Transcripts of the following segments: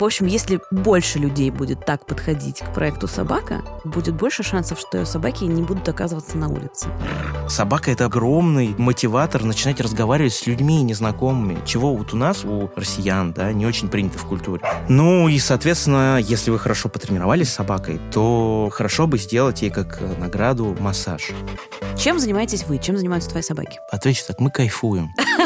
В общем, если больше людей будет так подходить к проекту «Собака», будет больше шансов, что собаки не будут оказываться на улице. Собака — это огромный мотиватор начинать разговаривать с людьми незнакомыми, чего вот у нас, у россиян, да, не очень принято в культуре. Ну и, соответственно, если вы хорошо потренировались с собакой, то хорошо бы сделать ей как награду массаж. Чем занимаетесь вы? Чем занимаются твои собаки? Отвечу так, мы кайфуем.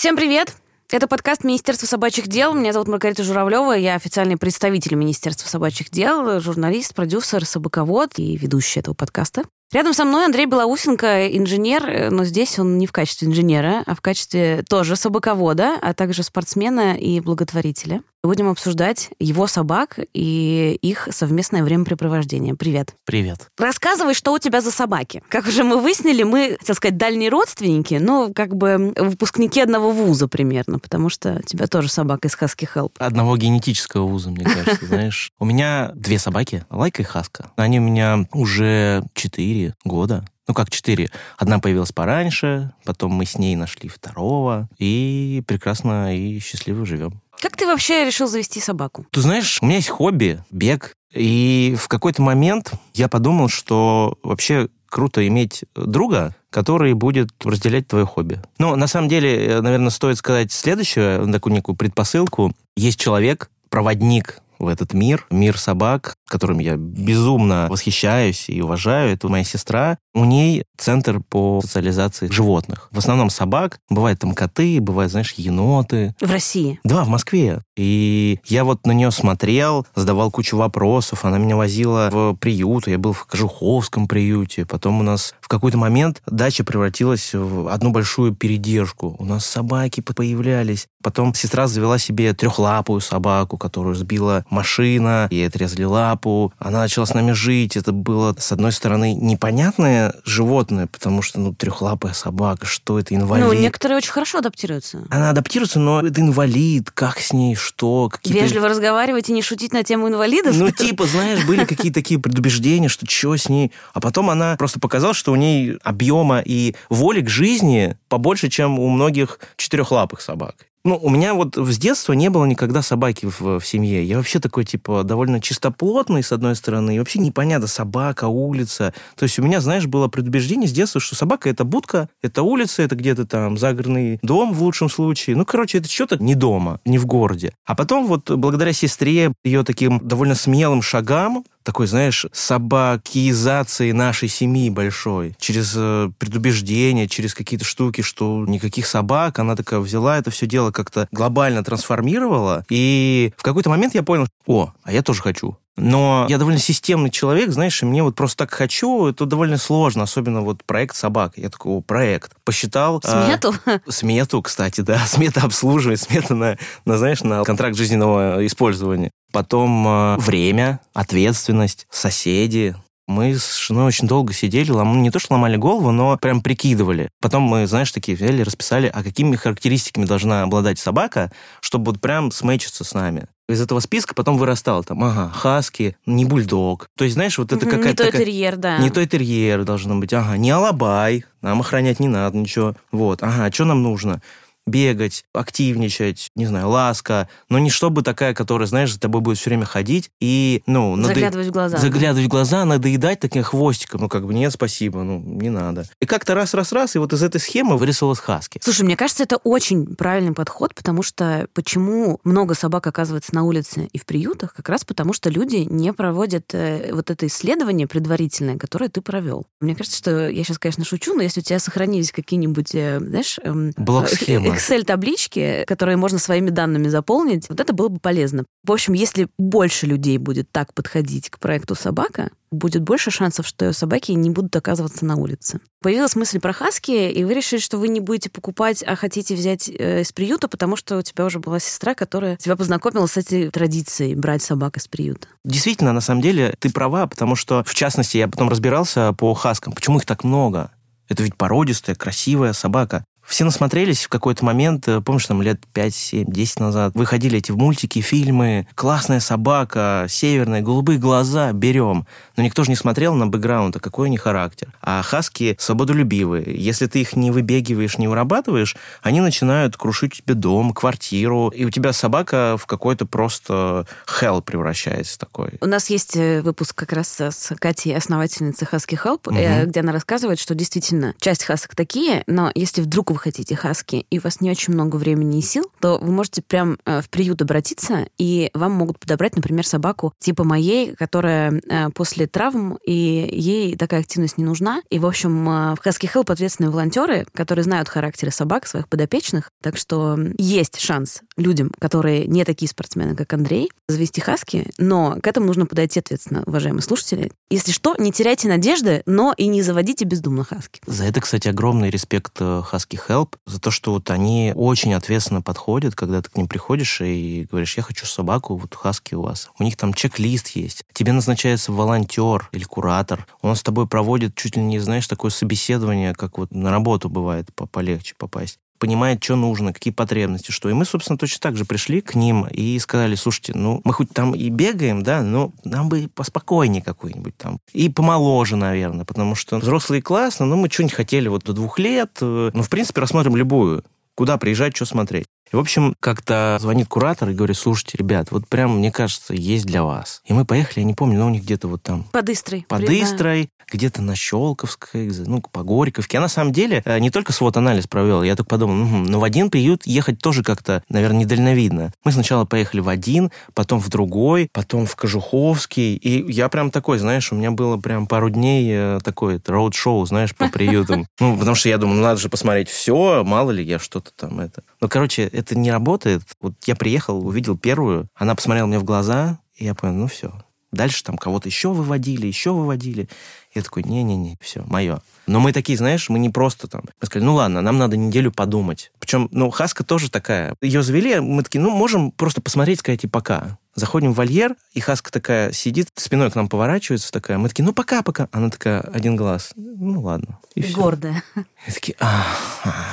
Всем привет! Это подкаст Министерства собачьих дел. Меня зовут Маргарита Журавлева. Я официальный представитель Министерства собачьих дел, журналист, продюсер, собаковод и ведущий этого подкаста. Рядом со мной Андрей Белоусенко, инженер, но здесь он не в качестве инженера, а в качестве тоже собаковода, а также спортсмена и благотворителя. Будем обсуждать его собак и их совместное времяпрепровождение. Привет. Привет. Рассказывай, что у тебя за собаки. Как уже мы выяснили, мы, хотел сказать, дальние родственники, но как бы выпускники одного вуза примерно, потому что у тебя тоже собака из Хаски Help. Одного генетического вуза, мне кажется, знаешь. У меня две собаки, Лайка и Хаска. Они у меня уже четыре года. Ну, как четыре. Одна появилась пораньше, потом мы с ней нашли второго, и прекрасно и счастливо живем. Как ты вообще решил завести собаку? Ты знаешь, у меня есть хобби, бег. И в какой-то момент я подумал, что вообще круто иметь друга, который будет разделять твое хобби. Но на самом деле, наверное, стоит сказать следующее, такую некую предпосылку. Есть человек, проводник в этот мир, мир собак, которым я безумно восхищаюсь и уважаю. Это моя сестра. У ней центр по социализации животных. В основном собак. Бывают там коты, бывают, знаешь, еноты. В России? Да, в Москве. И я вот на нее смотрел, задавал кучу вопросов. Она меня возила в приют. Я был в Кожуховском приюте. Потом у нас в какой-то момент дача превратилась в одну большую передержку. У нас собаки появлялись. Потом сестра завела себе трехлапую собаку, которую сбила машина, ей отрезали лапу. Она начала с нами жить. Это было, с одной стороны, непонятное животное, потому что, ну, трехлапая собака, что это, инвалид? Ну, некоторые очень хорошо адаптируются. Она адаптируется, но это инвалид, как с ней, что? Какие-то... Вежливо разговаривать и не шутить на тему инвалидов? Ну, типа, знаешь, были какие-то такие предубеждения, что что с ней? А потом она просто показала, что у ней объема и воли к жизни побольше, чем у многих четырехлапых собак. Ну, у меня вот с детства не было никогда собаки в, в семье. Я вообще такой, типа, довольно чистоплотный, с одной стороны, и вообще непонятно, собака, улица. То есть у меня, знаешь, было предубеждение с детства, что собака — это будка, это улица, это где-то там загородный дом в лучшем случае. Ну, короче, это что-то не дома, не в городе. А потом вот благодаря сестре, ее таким довольно смелым шагам, такой, знаешь, собакизации нашей семьи большой. Через э, предубеждение, через какие-то штуки, что никаких собак. Она такая взяла это все дело как-то глобально трансформировала. И в какой-то момент я понял, о, а я тоже хочу. Но я довольно системный человек, знаешь, и мне вот просто так хочу, это довольно сложно, особенно вот проект собак. Я такой, о, проект. Посчитал... Смету? А, смету, кстати, да. Смета обслуживания, смета на, на, знаешь, на контракт жизненного использования. Потом э, время, ответственность, соседи, мы с женой очень долго сидели, лом... не то что ломали голову, но прям прикидывали. Потом мы, знаешь, такие взяли, расписали, а какими характеристиками должна обладать собака, чтобы вот прям смычиться с нами из этого списка потом вырастал там, ага, хаски, не бульдог. То есть, знаешь, вот это какая-то... Не той такая... терьер, да. Не той терьер должно быть, ага, не алабай, нам охранять не надо ничего. Вот, ага, а что нам нужно? Бегать, активничать, не знаю, ласка, но не чтобы такая, которая, знаешь, за тобой будет все время ходить и, ну... Заглядывать надо... в глаза. Заглядывать в глаза, надоедать таким хвостиком. Ну, как бы, нет, спасибо, ну, не надо. И как-то раз-раз-раз, и вот из этой схемы вырисовалась хаски. Слушай, мне кажется, это очень правильный подход, потому что почему много собак оказывается на улице и в приютах? Как раз потому, что люди не проводят э, вот это исследование предварительное, которое ты провел. Мне кажется, что я сейчас, конечно, шучу, но если у тебя сохранились какие-нибудь, э, знаешь... Эм, Блок-схемы Excel-таблички, которые можно своими данными заполнить, вот это было бы полезно. В общем, если больше людей будет так подходить к проекту «Собака», будет больше шансов, что собаки не будут оказываться на улице. Появилась мысль про хаски, и вы решили, что вы не будете покупать, а хотите взять э, из приюта, потому что у тебя уже была сестра, которая тебя познакомила с этой традицией брать собак из приюта. Действительно, на самом деле, ты права, потому что, в частности, я потом разбирался по хаскам, почему их так много. Это ведь породистая, красивая собака все насмотрелись в какой-то момент, э, помнишь, там лет 5, 7, 10 назад, выходили эти мультики, фильмы, классная собака, северная, голубые глаза, берем. Но никто же не смотрел на бэкграунд, а какой у них характер. А хаски свободолюбивые. Если ты их не выбегиваешь, не вырабатываешь, они начинают крушить тебе дом, квартиру, и у тебя собака в какой-то просто hell превращается такой. У нас есть э, выпуск как раз с Катей, основательницей Husky Help, угу. где она рассказывает, что действительно часть хасок такие, но если вдруг вы хотите хаски, и у вас не очень много времени и сил, то вы можете прям э, в приют обратиться, и вам могут подобрать, например, собаку типа моей, которая после травм, и ей такая активность не нужна. И, в общем, в Husky Help ответственные волонтеры, которые знают характеры собак, своих подопечных, так что есть шанс людям, которые не такие спортсмены, как Андрей, завести хаски, но к этому нужно подойти ответственно, уважаемые слушатели. Если что, не теряйте надежды, но и не заводите бездумно хаски. За это, кстати, огромный респект э, Husky Help, за то, что вот они очень ответственно подходят, когда ты к ним приходишь и говоришь, я хочу собаку, вот хаски у вас. У них там чек-лист есть. Тебе назначается волонтер или куратор. Он с тобой проводит чуть ли не, знаешь, такое собеседование, как вот на работу бывает полегче попасть понимает, что нужно, какие потребности, что. И мы, собственно, точно так же пришли к ним и сказали, слушайте, ну, мы хоть там и бегаем, да, но нам бы поспокойнее какой-нибудь там. И помоложе, наверное, потому что взрослые классно, но мы что-нибудь хотели вот до двух лет. Э, ну, в принципе, рассмотрим любую. Куда приезжать, что смотреть. И, в общем, как-то звонит куратор и говорит, слушайте, ребят, вот прям, мне кажется, есть для вас. И мы поехали, я не помню, но у них где-то вот там... Под Истрой. Под Истрой, где-то на Щелковской, ну, по Горьковке. А на самом деле э, не только свод-анализ провел, я только подумал, угу, но в один приют ехать тоже как-то, наверное, недальновидно. Мы сначала поехали в один, потом в другой, потом в Кожуховский. И я прям такой, знаешь, у меня было прям пару дней э, такое роуд-шоу, знаешь, по приютам. Ну, потому что я думаю, ну, надо же посмотреть все, мало ли я что-то там это. Ну, короче, это не работает. Вот я приехал, увидел первую, она посмотрела мне в глаза, и я понял, ну все. Дальше там кого-то еще выводили, еще выводили. Я такой, не-не-не, все, мое. Но мы такие, знаешь, мы не просто там... Мы сказали, ну ладно, нам надо неделю подумать. Причем, ну, Хаска тоже такая. Ее завели, мы такие, ну, можем просто посмотреть, сказать, и пока. Заходим в вольер, и Хаска такая сидит, спиной к нам поворачивается такая. Мы такие, ну, пока-пока. Она такая, один глаз. Ну, ладно. И Гордая. И такие, а,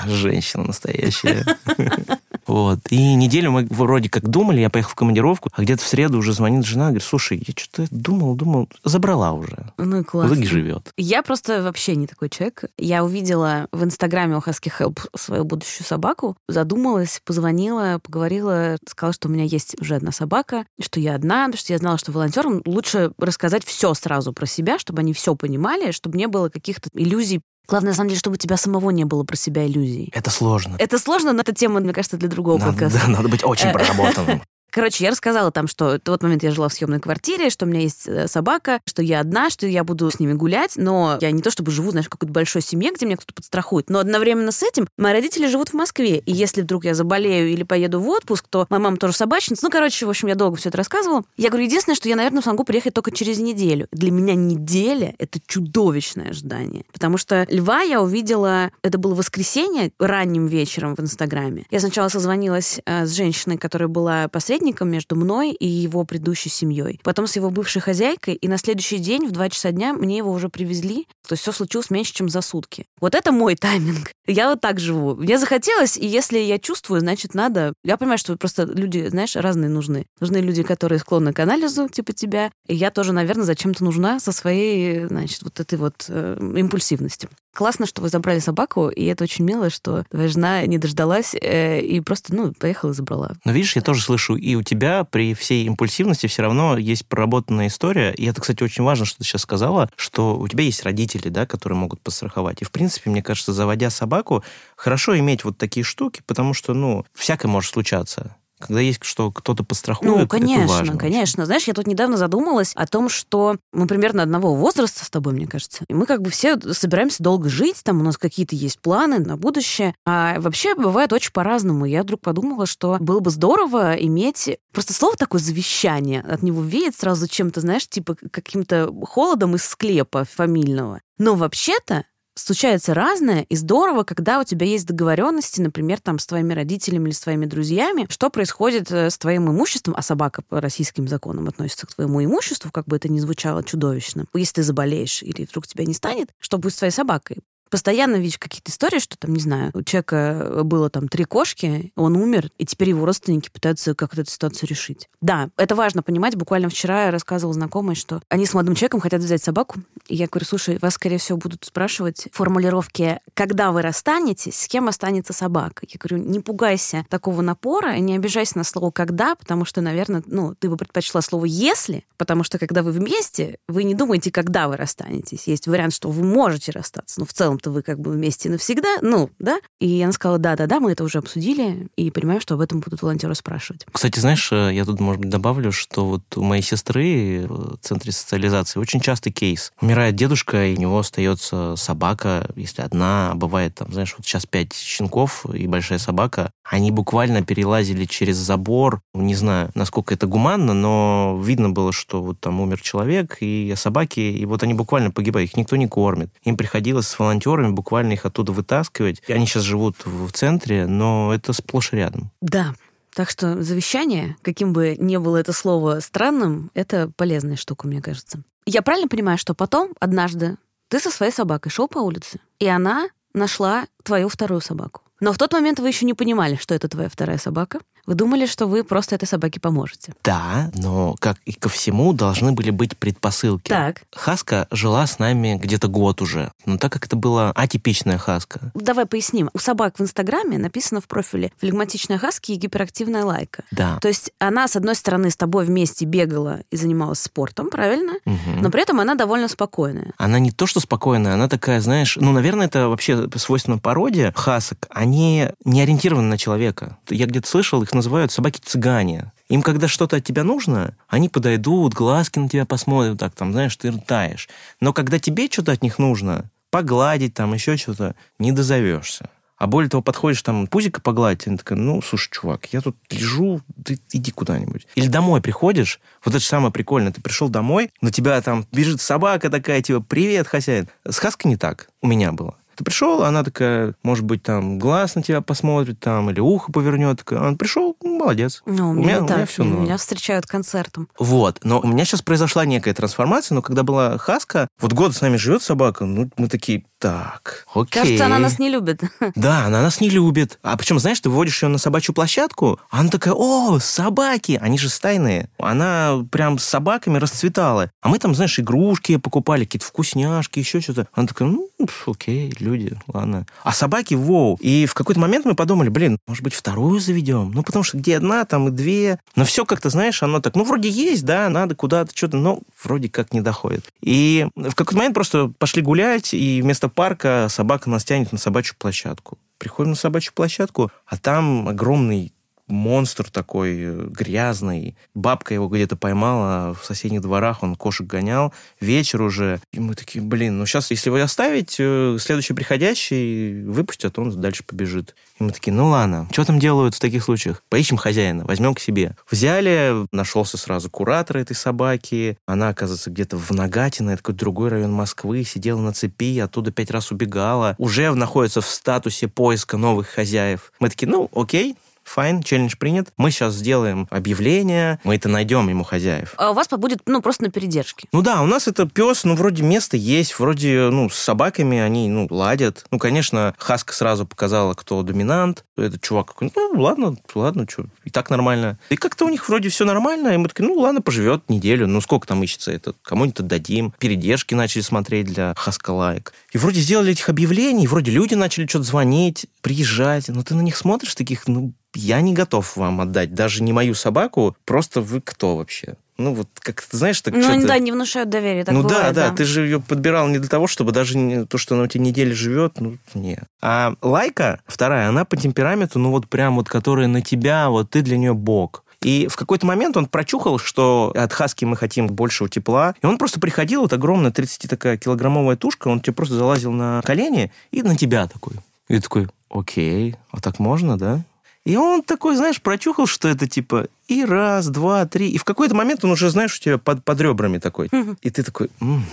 женщина настоящая. Вот. И неделю мы вроде как думали, я поехал в командировку, а где-то в среду уже звонит жена, говорит, слушай, я что-то думал, думал, забрала уже. Ну, классно. В живет. Я просто вообще не такой человек. Я увидела в Инстаграме у Husky Help свою будущую собаку, задумалась, позвонила, поговорила, сказала, что у меня есть уже одна собака, что я одна, что я знала, что волонтерам лучше рассказать все сразу про себя, чтобы они все понимали, чтобы не было каких-то иллюзий Главное, на самом деле, чтобы у тебя самого не было про себя иллюзий. Это сложно. Это сложно, но это тема, мне кажется, для другого надо, подкаста. Да, надо быть очень проработанным. Короче, я рассказала там, что в тот момент я жила в съемной квартире, что у меня есть э, собака, что я одна, что я буду с ними гулять, но я не то чтобы живу, знаешь, в какой-то большой семье, где меня кто-то подстрахует, но одновременно с этим мои родители живут в Москве, и если вдруг я заболею или поеду в отпуск, то моя мама тоже собачница. Ну, короче, в общем, я долго все это рассказывала. Я говорю, единственное, что я, наверное, смогу приехать только через неделю. Для меня неделя — это чудовищное ожидание, потому что льва я увидела, это было воскресенье ранним вечером в Инстаграме. Я сначала созвонилась э, с женщиной, которая была посредником между мной мной и его предыдущей семьей. Потом с его бывшей хозяйкой, и на следующий день в 2 часа дня мне его уже привезли. То есть все случилось меньше, чем за сутки. Вот это мой тайминг. Я вот так живу. Мне захотелось, и если я чувствую, значит, надо. Я понимаю, что просто люди, знаешь, разные нужны. Нужны люди, которые склонны к анализу, типа тебя. И я тоже, наверное, зачем-то нужна со своей, значит, вот этой вот э, импульсивностью. Классно, что вы забрали собаку, и это очень мило, что твоя жена не дождалась э, и просто, ну, поехала и забрала. Но видишь, я тоже слышу, и у тебя при всей импульсивности все равно есть проработанная история. И это, кстати, очень важно, что ты сейчас сказала, что у тебя есть родители, да, которые могут постраховать. И, в принципе, мне кажется, заводя собаку, хорошо иметь вот такие штуки, потому что, ну, всякое может случаться когда есть что кто-то подстрахует, Ну, конечно, это важно конечно. Знаешь, я тут недавно задумалась о том, что мы примерно одного возраста с тобой, мне кажется. И мы как бы все собираемся долго жить, там у нас какие-то есть планы на будущее. А вообще бывает очень по-разному. Я вдруг подумала, что было бы здорово иметь... Просто слово такое завещание, от него веет сразу чем-то, знаешь, типа каким-то холодом из склепа фамильного. Но вообще-то случается разное, и здорово, когда у тебя есть договоренности, например, там с твоими родителями или с твоими друзьями, что происходит э, с твоим имуществом, а собака по российским законам относится к твоему имуществу, как бы это ни звучало чудовищно. Если ты заболеешь или вдруг тебя не станет, что будет с твоей собакой? Постоянно видишь какие-то истории, что там, не знаю, у человека было там три кошки, он умер, и теперь его родственники пытаются как-то эту ситуацию решить. Да, это важно понимать. Буквально вчера я рассказывала знакомой, что они с молодым человеком хотят взять собаку. И я говорю, слушай, вас, скорее всего, будут спрашивать формулировки, когда вы расстанетесь, с кем останется собака. Я говорю, не пугайся такого напора не обижайся на слово «когда», потому что, наверное, ну, ты бы предпочла слово «если», потому что, когда вы вместе, вы не думаете, когда вы расстанетесь. Есть вариант, что вы можете расстаться, но в целом-то вы как бы вместе навсегда, ну, да? И она сказала, да-да-да, мы это уже обсудили, и понимаю, что об этом будут волонтеры спрашивать. Кстати, знаешь, э, я тут, может быть, добавлю, что вот у моей сестры в центре социализации очень частый кейс. Умирает дедушка, и у него остается собака, если одна, а бывает там, знаешь, вот сейчас пять щенков и большая собака, они буквально перелазили через забор. Не знаю, насколько это гуманно, но видно было, что вот там умер человек, и собаки, и вот они буквально погибают, их никто не кормит. Им приходилось с волонтерами буквально их оттуда вытаскивать. Они сейчас живут в центре, но это сплошь и рядом. Да, так что завещание, каким бы ни было это слово странным, это полезная штука, мне кажется. Я правильно понимаю, что потом, однажды, ты со своей собакой шел по улице, и она нашла твою вторую собаку. Но в тот момент вы еще не понимали, что это твоя вторая собака. Вы думали, что вы просто этой собаке поможете. Да, но, как и ко всему, должны были быть предпосылки. Так. Хаска жила с нами где-то год уже. Но так как это была атипичная хаска. Давай поясним. У собак в Инстаграме написано в профиле флегматичная хаски и гиперактивная лайка. Да. То есть она, с одной стороны, с тобой вместе бегала и занималась спортом, правильно? Мгм. Но при этом она довольно спокойная. Она не то что спокойная, она такая, знаешь, ну, наверное, это вообще свойственно породе хасок. Они не ориентированы на человека. Я где-то слышал, их называют собаки-цыгане. Им, когда что-то от тебя нужно, они подойдут, глазки на тебя посмотрят, так там, знаешь, ты ртаешь. Но когда тебе что-то от них нужно, погладить там, еще что-то, не дозовешься. А более того, подходишь там, пузико погладить, и она такая, ну, слушай, чувак, я тут лежу, ты иди куда-нибудь. Или домой приходишь, вот это же самое прикольное, ты пришел домой, на тебя там бежит собака такая, типа, привет, хозяин. С Хаской не так, у меня было. Ты пришел, она такая, может быть, там, глаз на тебя посмотрит, там, или ухо повернет. Такая. Он пришел, ну, молодец. Ну, у У меня, меня- у меня так. всё меня встречают концертом. Вот. Но у меня сейчас произошла некая трансформация, но когда была Хаска, вот год с нами живет собака, ну, мы такие, так, окей. Кажется, она нас не любит. Да, она нас не любит. А причем, знаешь, ты выводишь ее на собачью площадку, а она такая, о, собаки, они же стайные. Она прям с собаками расцветала. А мы там, знаешь, игрушки покупали, какие-то вкусняшки, еще что-то. Она такая, ну, окей, люди, ладно. А собаки, воу. И в какой-то момент мы подумали, блин, может быть, вторую заведем? Ну, потому что где одна, там и две. Но все как-то, знаешь, оно так, ну, вроде есть, да, надо куда-то что-то, но вроде как не доходит. И в какой-то момент просто пошли гулять, и вместо парка собака нас тянет на собачью площадку. Приходим на собачью площадку, а там огромный монстр такой э, грязный. Бабка его где-то поймала в соседних дворах, он кошек гонял. Вечер уже. И мы такие, блин, ну сейчас, если его оставить, э, следующий приходящий выпустят, он дальше побежит. И мы такие, ну ладно, что там делают в таких случаях? Поищем хозяина, возьмем к себе. Взяли, нашелся сразу куратор этой собаки. Она, оказывается, где-то в Нагатино, это какой-то другой район Москвы, сидела на цепи, оттуда пять раз убегала. Уже находится в статусе поиска новых хозяев. Мы такие, ну, окей, Файн, челлендж принят. Мы сейчас сделаем объявление, мы это найдем ему хозяев. А у вас побудет, ну, просто на передержке. Ну да, у нас это пес, ну, вроде место есть, вроде, ну, с собаками они, ну, ладят. Ну, конечно, Хаска сразу показала, кто доминант. Этот чувак ну, ладно, ладно, что, и так нормально. И как-то у них вроде все нормально, и мы такие, ну, ладно, поживет неделю, ну, сколько там ищется этот, кому-нибудь отдадим. Передержки начали смотреть для Хаска лайк. И вроде сделали этих объявлений, вроде люди начали что-то звонить, приезжать, но ты на них смотришь таких, ну, я не готов вам отдать даже не мою собаку, просто вы кто вообще? Ну, вот, как ты знаешь, так Ну, да, не внушают доверия, так ну бывает, да, да, ты же ее подбирал не для того, чтобы даже не- то, что она у тебя неделю живет, ну, не. А лайка, вторая, она по темпераменту, ну, вот прям вот, которая на тебя, вот ты для нее бог. И в какой-то момент он прочухал, что от хаски мы хотим большего тепла. И он просто приходил, вот огромная 30 такая килограммовая тушка, он тебе просто залазил на колени и на тебя такой. И такой, окей, а так можно, да? И он такой, знаешь, прочухал, что это типа И раз, два, три. И в какой-то момент он уже, знаешь, у тебя под, под ребрами такой. И ты такой, «Мгм,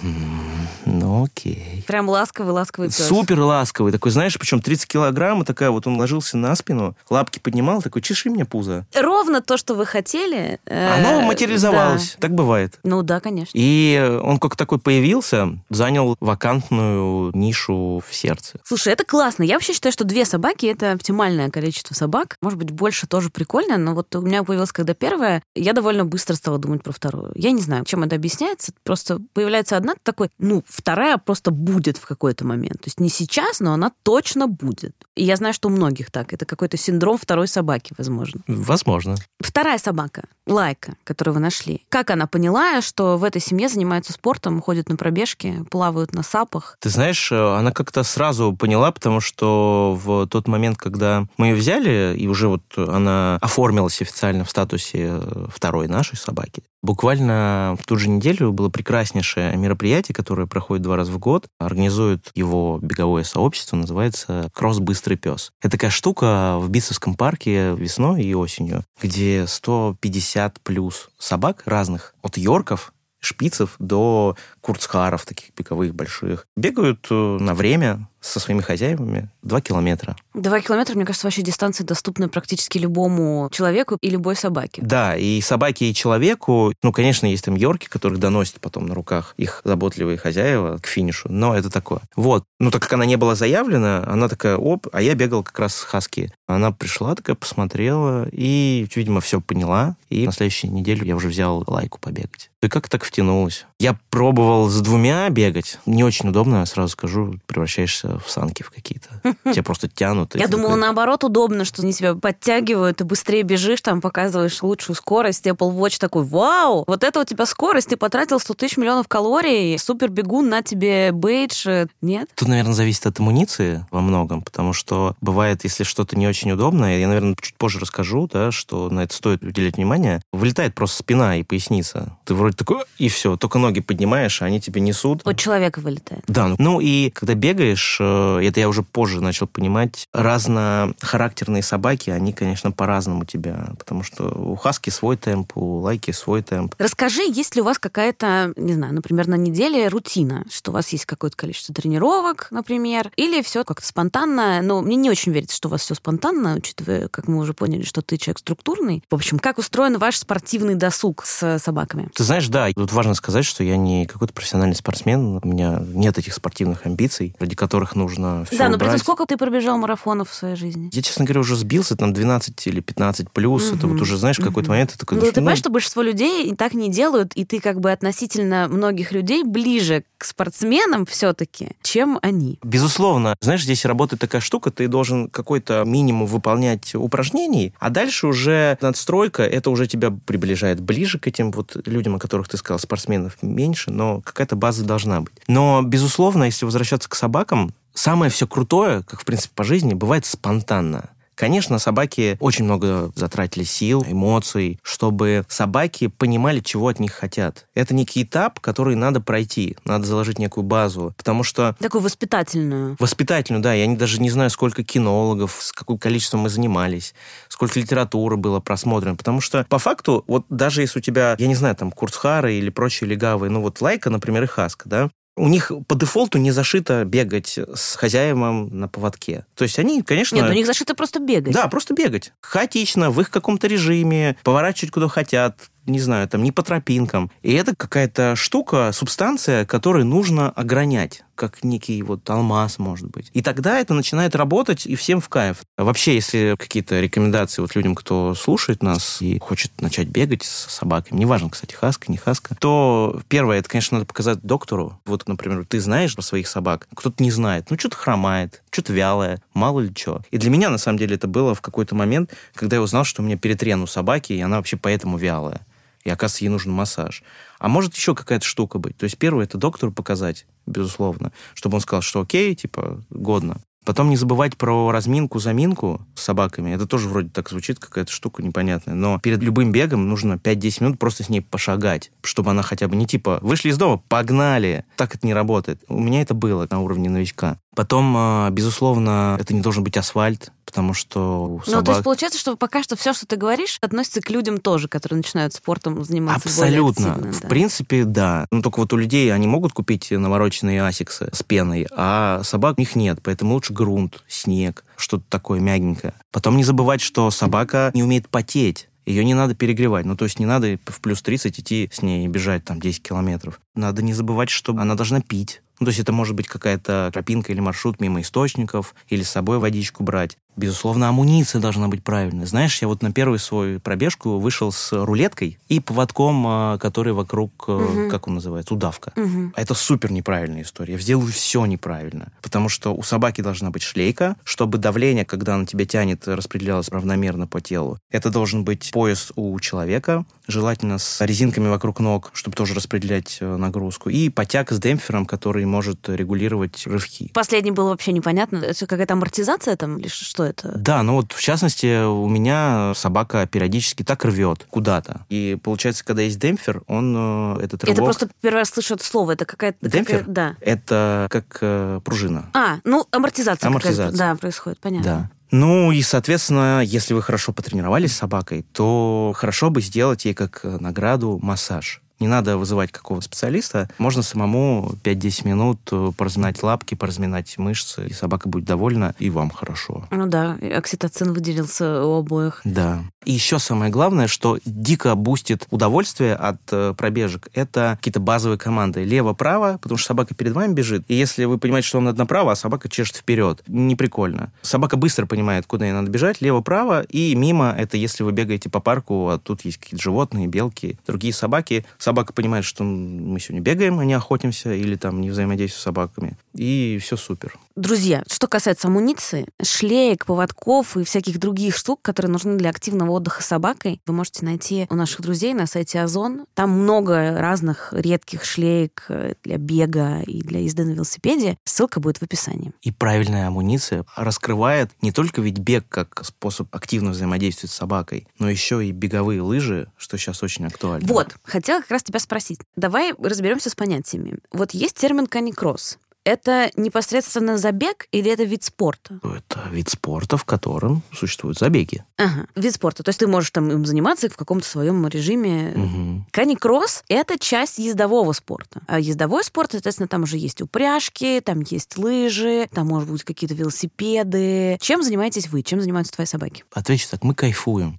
ну окей. Прям ласковый, ласковый пес. Супер ласковый. Такой, знаешь, причем 30 килограмм, и такая вот он ложился на спину, лапки поднимал, такой, чеши мне пузо. Ровно то, что вы хотели. э, Оно материализовалось. Так бывает. Ну да, конечно. И он как такой появился, занял вакантную нишу в сердце. Слушай, это классно. Я вообще считаю, что две собаки — это оптимальное количество собак. Может быть, больше тоже прикольно, но вот у меня появилась когда первая, я довольно быстро стала думать про вторую. Я не знаю, чем это объясняется. Просто появляется одна, такой, ну, вторая просто будет в какой-то момент. То есть не сейчас, но она точно будет. И я знаю, что у многих так. Это какой-то синдром второй собаки, возможно. Возможно. Вторая собака, Лайка, которую вы нашли. Как она поняла, что в этой семье занимаются спортом, ходят на пробежки, плавают на сапах? Ты знаешь, э, она как-то сразу поняла, потому что в тот момент, когда мы ее взяли, и уже вот она оформилась официально в статусе э, второй нашей собаки, буквально в ту же неделю было прекраснейшее мероприятие, которое проходит два раза в год. Организует его беговое сообщество, называется «Кросс Быстрый пес». Это такая штука в Битцевском парке весной и осенью, где 150 плюс собак разных, от йорков шпицев до курцхаров, таких беговых больших. Бегают э, на время со своими хозяевами 2 километра. Два километра, мне кажется, вообще дистанция доступна практически любому человеку и любой собаке. Да, и собаке, и человеку, ну, конечно, есть там йорки, которых доносят потом на руках их заботливые хозяева к финишу, но это такое. Вот. Ну, так как она не была заявлена, она такая, оп, а я бегал как раз с хаски. Она пришла такая, посмотрела и, видимо, все поняла. И на следующей неделе я уже взял лайку побегать. И как так втянулась? Я пробовал с двумя бегать. Не очень удобно, сразу скажу, превращаешься в санки в какие-то. Тебя просто тянут. Я думала, наоборот, удобно, что они тебя подтягивают, ты быстрее бежишь, там показываешь лучшую скорость. Apple Watch такой, вау, вот это у тебя скорость, ты потратил 100 тысяч миллионов калорий, супер бегун, на тебе бейдж. Нет? Тут, наверное, зависит от амуниции во многом, потому что бывает, если что-то не очень удобное, я, наверное, чуть позже расскажу, да, что на это стоит уделять внимание, вылетает просто спина и поясница. Ты вроде такой, и все, только ноги поднимаешь, они тебе несут. От человека вылетает. Да, ну- ну и когда бегаешь, э, это я уже позже начал понимать, разнохарактерные собаки, они, конечно, по-разному тебя, потому что у хаски свой темп, у лайки свой темп. Расскажи, есть ли у вас какая-то, не знаю, например, на неделе рутина, что у вас есть какое-то количество тренировок, например, или все как-то спонтанно. Но мне не очень верится, что у вас все спонтанно, учитывая, как мы уже поняли, что ты человек структурный. В общем, как устроен ваш спортивный досуг с собаками? Ты знаешь, да, тут важно сказать, что я не какой-то профессиональный спортсмен, у меня нет этих спортивных амбиций, ради которых нужно все да, но при этом убрать. сколько ты пробежал марафонов в своей жизни? Я, честно говоря, уже сбился, там 12 или 15 плюс. Это вот уже, знаешь, в какой-то момент ты такой... Ну, ты думаешь, понимаешь, что большинство людей так не делают, и ты как бы относительно многих людей ближе спортсменам все-таки, чем они. Безусловно. Знаешь, здесь работает такая штука, ты должен какой-то минимум выполнять упражнений, а дальше уже надстройка, это уже тебя приближает ближе к этим вот людям, о которых ты сказал, спортсменов меньше, но какая-то база должна быть. Но, безусловно, если возвращаться к собакам, самое все крутое, как, в принципе, по жизни, бывает спонтанно. Конечно, собаки очень много затратили сил, эмоций, чтобы собаки понимали, чего от них хотят. Это некий этап, который надо пройти, надо заложить некую базу, потому что Такую воспитательную. Воспитательную, да. Я не, даже не знаю, сколько кинологов, с каким количеством мы занимались, сколько литературы было просмотрено. Потому что, по факту, вот даже если у тебя, я не знаю, там, Курцхары или прочие легавые, ну вот Лайка, например, и Хаска, да, у них по дефолту не зашито бегать с хозяевом на поводке. То есть они, конечно... Нет, у них зашито просто бегать. Да, просто бегать. Хаотично, в их каком-то режиме, поворачивать куда хотят, не знаю, там, не по тропинкам. И это какая-то штука, субстанция, которую нужно огранять, как некий вот алмаз, может быть. И тогда это начинает работать, и всем в кайф. Вообще, если какие-то рекомендации вот людям, кто слушает нас и хочет начать бегать с собаками, неважно, кстати, хаска, не хаска, то первое, это, конечно, надо показать доктору. Вот, например, ты знаешь про своих собак, кто-то не знает, ну, что-то хромает, что-то вялое, мало ли что. И для меня, на самом деле, это было в какой-то момент, когда я узнал, что у меня перетрен у собаки, и она вообще поэтому вялая. И, оказывается, ей нужен массаж. А может еще какая-то штука быть. То есть первое, это доктору показать, безусловно, чтобы он сказал, что окей, типа, годно. Потом не забывать про разминку-заминку с собаками. Это тоже вроде так звучит, какая-то штука непонятная. Но перед любым бегом нужно 5-10 минут просто с ней пошагать, чтобы она хотя бы не типа «вышли из дома, погнали». Так это не работает. У меня это было на уровне новичка. Потом, а, безусловно, это не должен быть асфальт, потому что у Ну, собак... то есть получается, что пока что все, что ты говоришь, относится к людям тоже, которые начинают спортом заниматься Абсолютно. активно, В да. принципе, да. Ну, только вот у людей они могут купить навороченные асиксы с пеной, а собак у них нет. Поэтому лучше грунт, снег, что-то такое мягенькое. Потом не забывать, что собака не умеет потеть. Ее не надо перегревать. Ну, то есть не надо в плюс 30 идти с ней и бежать там 10 километров. Надо не забывать, что она должна пить. Ну, то есть это может быть какая-то тропинка или маршрут мимо источников, или с собой водичку брать. Безусловно, амуниция должна быть правильной. Знаешь, я вот на первую свою пробежку вышел с рулеткой и поводком, а, который вокруг, э, Мгм. как он называется, удавка. А Это супер неправильная история. Я сделаю все неправильно. Потому что у собаки должна быть шлейка, чтобы давление, когда она тебя тянет, распределялось равномерно по телу. Это должен быть пояс у человека, желательно с резинками вокруг ног, чтобы тоже распределять э, нагрузку. И потяг с демпфером, который может регулировать рывки. Последний было вообще непонятно. Это какая-то амортизация там или что это? Да, ну вот в частности у меня собака периодически так рвет куда-то. И получается, когда есть демпфер, он э, этот рывок... Это просто первый раз слышу это слово. Это какая-то... Демпфер? какая- Да. Это как э, пружина. А, ну, амортизация. Амортизация. Да, происходит, понятно. Да. Ну и, соответственно, если вы хорошо потренировались с собакой, то хорошо бы сделать ей как э, награду массаж. Не надо вызывать какого-то специалиста. Можно самому 5-10 минут э, поразминать лапки, поразминать мышцы, и собака будет довольна, и вам хорошо. Ну да, окситоцин выделился у обоих. Да. И еще самое главное, что дико бустит удовольствие от э, пробежек, это какие-то базовые команды. Лево-право, потому что собака перед вами бежит. И если вы понимаете, что вам надо направо, а собака чешет вперед, не прикольно. Собака быстро понимает, куда ей надо бежать. Лево-право и мимо, это если вы бегаете по парку, а тут есть какие-то животные, белки, другие собаки. Собака понимает, что мы сегодня бегаем, а не охотимся, или там не взаимодействуем с собаками. И все супер. Друзья, что касается амуниции, шлеек, поводков и всяких других штук, которые нужны для активного отдыха с собакой, вы можете найти у наших друзей на сайте Озон. Там много разных редких шлеек э, для бега и для езды на велосипеде. Ссылка будет в описании. И правильная амуниция раскрывает не только ведь бег как способ активно взаимодействовать с собакой, но еще и беговые лыжи, что сейчас очень актуально. Вот, хотела как раз тебя спросить. Давай разберемся с понятиями. Вот есть термин каникросс. Это непосредственно забег или это вид спорта? Это вид спорта, в котором существуют забеги. Ага, вид спорта. То есть ты можешь там им заниматься в каком-то своем режиме. Мгм. Каникросс — это часть ездового спорта. А ездовой спорт, соответственно, там уже есть упряжки, там есть лыжи, там, может быть, какие-то велосипеды. Чем занимаетесь вы? Чем занимаются твои собаки? Отвечу так, мы кайфуем.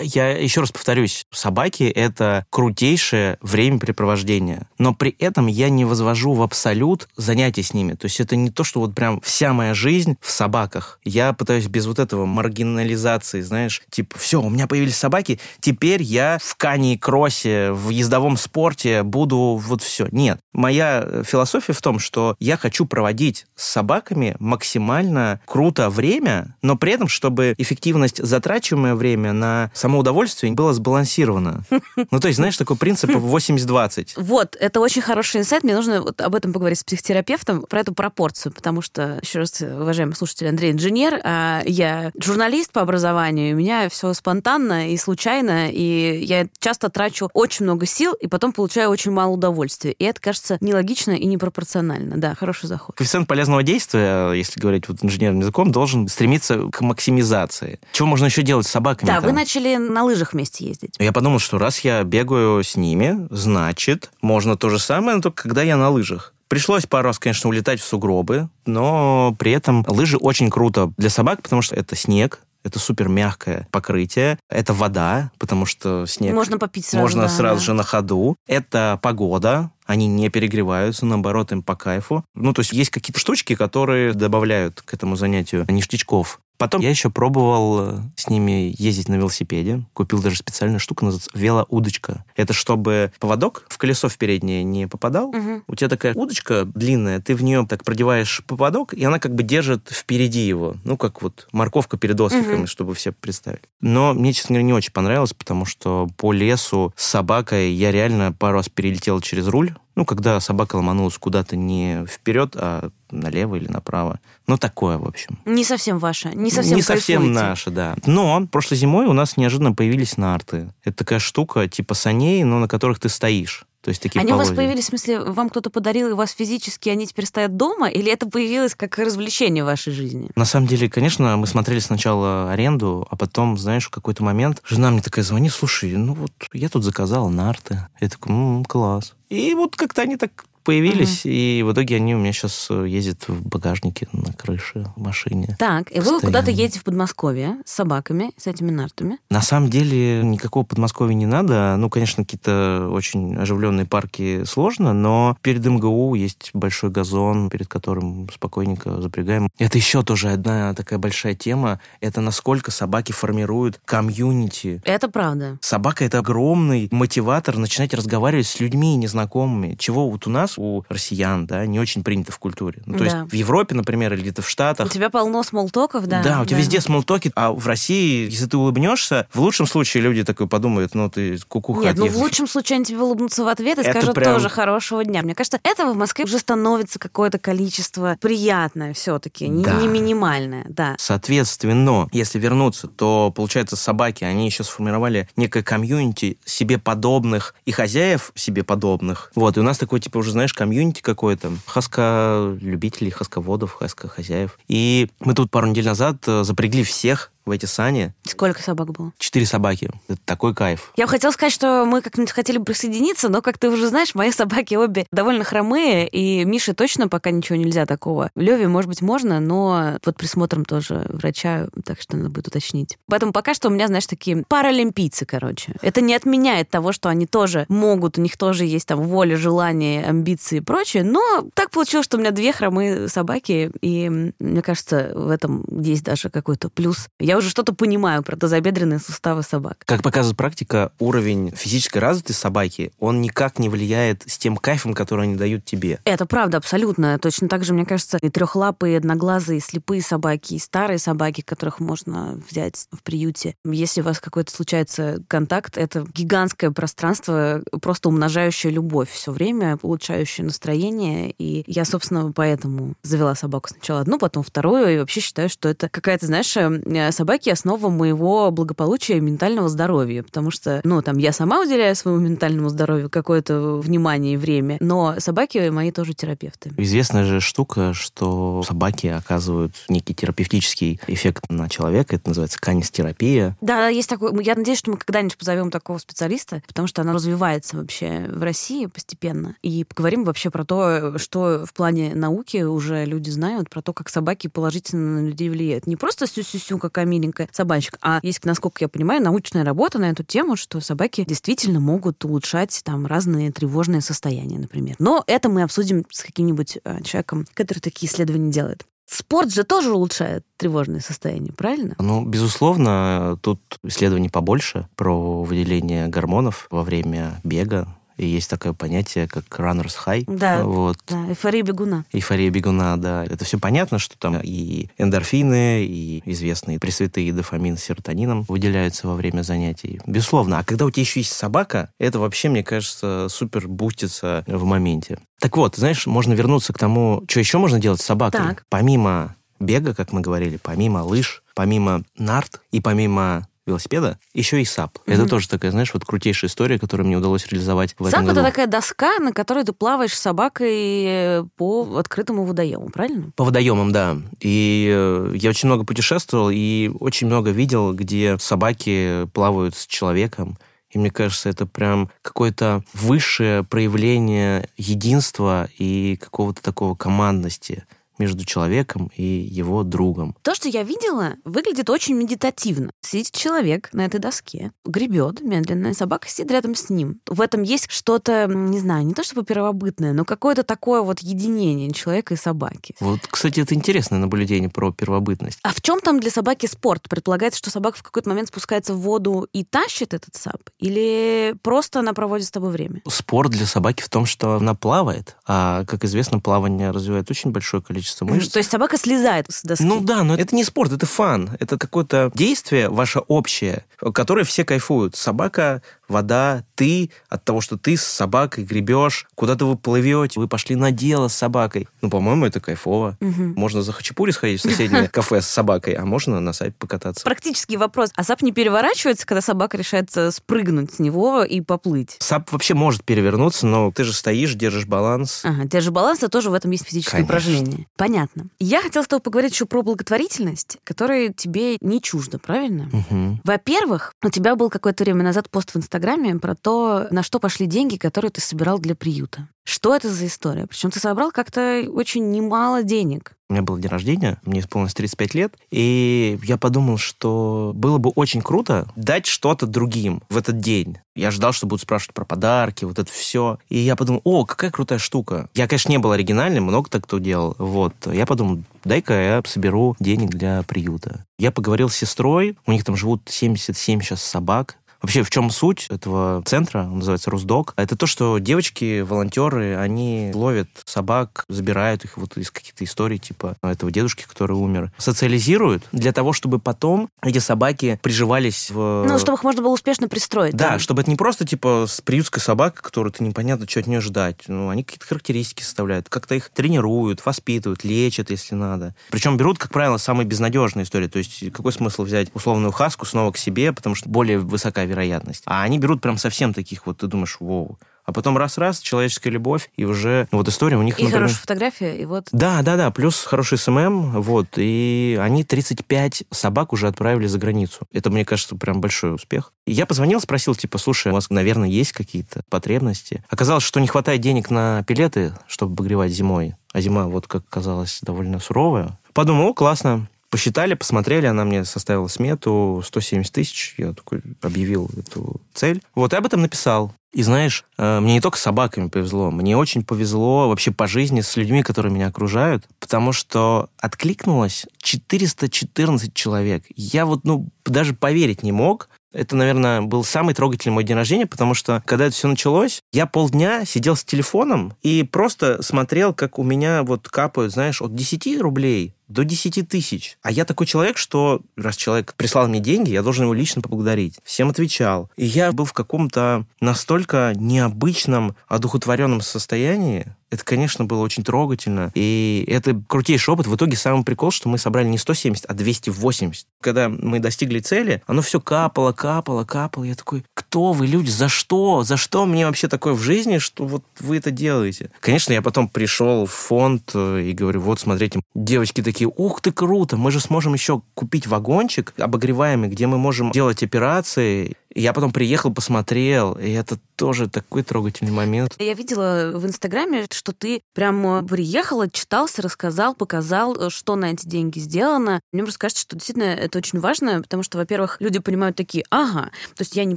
Я еще раз повторюсь, собаки — это крутейшее времяпрепровождение. Но при этом я не возвожу в абсолют занятия с ними. То есть это не то, что вот прям вся моя жизнь в собаках. Я пытаюсь без вот этого маргинализации, знаешь, типа, все, у меня появились собаки, теперь я в кане и кроссе, в ездовом спорте буду вот все. Нет. Моя э, философия в том, что я хочу проводить с собаками максимально круто время, но при этом, чтобы эффективность затрачиваемое время на само удовольствие было сбалансировано. Ну, то есть, знаешь, такой принцип 80-20. Вот, это очень хороший инсайт. Мне нужно вот об этом поговорить с психотерапевтом, про эту пропорцию, потому что, еще раз, уважаемый слушатель, Андрей инженер, а я журналист по образованию, у меня все спонтанно и случайно, и я часто трачу очень много сил, и потом получаю очень мало удовольствия. И это кажется нелогично и непропорционально. Да, хороший заход. Коэффициент полезного действия, если говорить вот инженерным языком, должен стремиться к максимизации. Чего можно еще делать с собаками? Да, вы начали на лыжах вместе ездить. Я подумал, что раз я бегаю с ними, значит, можно то же самое, но только когда я на лыжах. Пришлось пару раз, конечно, улетать в сугробы, но при этом лыжи очень круто для собак, потому что это снег, это супер мягкое покрытие, это вода, потому что снег Можно попить сразу. можно да, сразу да. же на ходу. Это погода, они не перегреваются, наоборот, им по кайфу. Ну, то есть есть какие-то штучки, которые добавляют к этому занятию ништячков. Потом я еще пробовал э, с ними ездить на велосипеде. Купил даже специальную штуку, называется велоудочка. Это чтобы поводок в колесо в переднее не попадал. Мгм. У тебя такая удочка длинная, ты в нее так продеваешь поводок, и она как бы держит впереди его. Ну, как вот морковка перед осликами, Мгм. чтобы все представили. Но мне, честно говоря, не очень понравилось, потому что по лесу с собакой я реально пару раз перелетел через руль. Ну, когда собака ломанулась куда-то не вперед, а налево или направо. Ну, такое, в общем. Не совсем ваша, не совсем Не совсем кайфуете. наше, да. Но прошлой зимой у нас неожиданно появились нарты. Это такая штука типа саней, но на которых ты стоишь. То есть такие Они у вас появились, в смысле, вам кто-то подарил, и вас физически они теперь стоят дома? Или это появилось как развлечение в вашей жизни? На самом деле, конечно, мы смотрели сначала аренду, а потом, знаешь, в какой-то момент жена мне такая звонит, слушай, ну вот я тут заказала нарты. Я такой, «М, класс. И вот как-то они так появились, и в итоге они у меня сейчас ездят в багажнике на крыше в машине. Так, и вы куда-то едете в Подмосковье с собаками, с этими нартами. На самом деле никакого Подмосковья не надо. Ну, конечно, какие-то очень оживленные парки сложно, но перед МГУ есть большой газон, перед которым спокойненько запрягаем. Это еще тоже одна такая большая тема. Это насколько собаки формируют комьюнити. Это правда. Собака — это огромный мотиватор начинать разговаривать с людьми незнакомыми, чего вот у нас, у россиян, да, не очень принято в культуре. Ну, то Да. есть в Европе, например, или где-то в У Штатах, тебя полно смолтоков, да? да, у тебя везде смолтоки, а в России, если ты улыбнешься, в лучшем случае люди такой подумают, ну ты кукуха Нет, ну в лучшем случае они тебе улыбнутся в ответ и Это скажут прям- тоже хорошего дня. Мне кажется, этого в Москве уже становится какое-то количество приятное все-таки, не, Да. не минимальное, да. Соответственно, если вернуться, то, получается, собаки, они еще сформировали некое комьюнити себе подобных и хозяев себе подобных. Вот, и у нас такой, типа, уже, знаешь, комьюнити какое-то. Хаска-любителей, хасководов, хаска-хозяев. И мы тут пару недель назад э, запрягли всех в эти сани. Сколько собак было? Четыре собаки. Это такой кайф. Я бы хотела сказать, что мы как-нибудь хотели бы присоединиться, но, как ты уже знаешь, мои собаки обе довольно хромые, и Мише точно пока ничего нельзя такого. Леве, может быть, можно, но под присмотром тоже врача, так что надо будет уточнить. Поэтому пока что у меня, знаешь, такие паралимпийцы, короче. Это не отменяет того, что они тоже могут, у них тоже есть там воля, желание, амбиции и прочее, но так получилось, что у меня две хромые собаки, и мне кажется, в этом есть даже какой-то плюс. Я уже что-то понимаю про тазобедренные суставы собак. Как показывает практика, уровень физической развитости собаки, он никак не влияет с тем кайфом, который они дают тебе. Это правда, абсолютно. Точно так же, мне кажется, и трехлапые, и одноглазые, и слепые собаки, и старые собаки, которых можно взять в приюте. Если у вас какой-то случается контакт, это гигантское пространство, просто умножающее любовь все время, улучшающее настроение. И я, собственно, поэтому завела собаку сначала одну, потом вторую, и вообще считаю, что это какая-то, знаешь, э, собаки основа моего благополучия и ментального здоровья, потому что, ну, там, я сама уделяю своему ментальному здоровью какое-то внимание и время, но собаки мои тоже терапевты. Известная же штука, что собаки оказывают некий терапевтический эффект на человека. Это называется канистерапия. Да, есть такой. Я надеюсь, что мы когда-нибудь позовем такого специалиста, потому что она развивается вообще в России постепенно. И поговорим вообще про то, что в плане науки уже люди знают, про то, как собаки положительно на людей влияют. Не просто сю-сю-сю, какая миленькая собачка, а есть, насколько я понимаю, научная работа на эту тему, что собаки действительно могут улучшать там разные тревожные состояния, например. Но это мы обсудим с каким-нибудь э, человеком, который такие исследования делает. Спорт же тоже улучшает тревожное состояние, правильно? Ну, безусловно, тут исследований побольше про выделение гормонов во время бега. И есть такое понятие, как runner's high. Да. Вот. Да, эйфория бегуна. Эйфория бегуна, да. Это все понятно, что там и эндорфины, и известные пресвятые дофамин с серотонином выделяются во время занятий. Безусловно. А когда у тебя еще есть собака, это вообще, мне кажется, супер бустится в моменте. Так вот, знаешь, можно вернуться к тому, что еще можно делать с собакой. Так. Помимо бега, как мы говорили, помимо лыж, помимо нарт и помимо велосипеда, еще и САП. Это Мгм. тоже такая, знаешь, вот крутейшая история, которую мне удалось реализовать в этом Сап это году. такая доска, на которой ты плаваешь с собакой э, по открытому водоему, правильно? По водоемам, да. И э, я очень много путешествовал и очень много видел, где собаки плавают с человеком. И мне кажется, это прям какое-то высшее проявление единства и какого-то такого командности между человеком и его другом. То, что я видела, выглядит очень медитативно. Сидит человек на этой доске, гребет медленно, и собака сидит рядом с ним. В этом есть что-то, не знаю, не то чтобы первобытное, но какое-то такое вот единение человека и собаки. Вот, кстати, это интересное наблюдение про первобытность. А в чем там для собаки спорт? Предполагается, что собака в какой-то момент спускается в воду и тащит этот сап? Или просто она проводит с тобой время? Спорт для собаки в том, что она плавает, а, как известно, плавание развивает очень большое количество мышц. То есть собака слезает с доски? Ну да, но это не спорт, это фан. Это какое-то действие ваше общее, которое все кайфуют. Собака вода, ты от того, что ты с собакой гребешь, куда-то вы плывете, вы пошли на дело с собакой. Ну, по-моему, это кайфово. Угу. Можно за хачапури сходить в соседнее кафе с собакой, а можно на сайт покататься. Практический вопрос. А сап не переворачивается, когда собака решает спрыгнуть с него и поплыть? Сап вообще может перевернуться, но ты же стоишь, держишь баланс. Ага, держишь баланс, а тоже в этом есть физическое Конечно. упражнение. Понятно. Я хотела с тобой поговорить еще про благотворительность, которая тебе не чужда, правильно? Мгм. Во-первых, у тебя был какое-то время назад пост в Инстаграме про то, на что пошли деньги, которые ты собирал для приюта. Что это за история? Причем ты собрал как-то очень немало денег. У меня был день рождения, мне исполнилось 35 лет, и я подумал, что было бы очень круто дать что-то другим в этот день. Я ждал, что будут спрашивать про подарки, вот это все. И я подумал, о, какая крутая штука. Я, конечно, не был оригинальным, много так кто делал. Вот. Я подумал, дай-ка я соберу денег для приюта. Я поговорил с сестрой, у них там живут 77 сейчас собак, Вообще, в чем суть этого центра, он называется Русдог, это то, что девочки, волонтеры, они ловят собак, забирают их вот из каких-то историй, типа этого дедушки, который умер, социализируют для того, чтобы потом эти собаки приживались в... Ну, чтобы их можно было успешно пристроить. Да, там. чтобы это не просто, типа, с приютской собакой, которую ты непонятно, что от нее ждать. Ну, они какие-то характеристики составляют, как-то их тренируют, воспитывают, лечат, если надо. Причем берут, как правило, самые безнадежные истории. То есть какой смысл взять условную хаску снова к себе, потому что более высока вероятность. А они берут прям совсем таких вот, ты думаешь, воу. А потом раз-раз, человеческая любовь, и уже ну, вот история у них, И например... хорошая фотография, и вот... Да, да, да, плюс хороший SMM, вот, и они 35 собак уже отправили за границу. Это, мне кажется, прям большой успех. И я позвонил, спросил, типа, слушай, у вас, наверное, есть какие-то потребности? Оказалось, что не хватает денег на пеллеты, чтобы обогревать зимой, а зима, вот как оказалось, довольно суровая. Подумал, о, классно, Посчитали, посмотрели, она мне составила смету 170 тысяч. Я такой объявил эту цель. Вот, и об этом написал. И знаешь, э, мне не только с собаками повезло, мне очень повезло вообще по жизни с людьми, которые меня окружают, потому что откликнулось 414 человек. Я вот, ну, даже поверить не мог. Это, наверное, был самый трогательный мой день рождения, потому что, когда это все началось, я полдня сидел с телефоном и просто смотрел, как у меня вот капают, знаешь, от 10 рублей до 10 тысяч. А я такой человек, что раз человек прислал мне деньги, я должен его лично поблагодарить. Всем отвечал. И я был в каком-то настолько необычном, одухотворенном состоянии, это, конечно, было очень трогательно. И это крутейший опыт. В итоге самый прикол, что мы собрали не 170, а 280. Когда мы достигли цели, оно все капало, капало, капало. Я такой, кто вы, люди, за что? За что мне вообще такое в жизни, что вот вы это делаете? Конечно, я потом пришел в фонд э, и говорю, вот, смотрите, девочки такие, ух ты, круто, мы же сможем еще купить вагончик обогреваемый, где мы можем делать операции. Я потом приехал, посмотрел, и это тоже такой трогательный момент. Я видела в Инстаграме, что ты прям приехал, отчитался, рассказал, показал, э, что на эти деньги сделано. Мне просто кажется, что действительно это очень важно, потому что, во-первых, люди понимают такие, ага, то есть я не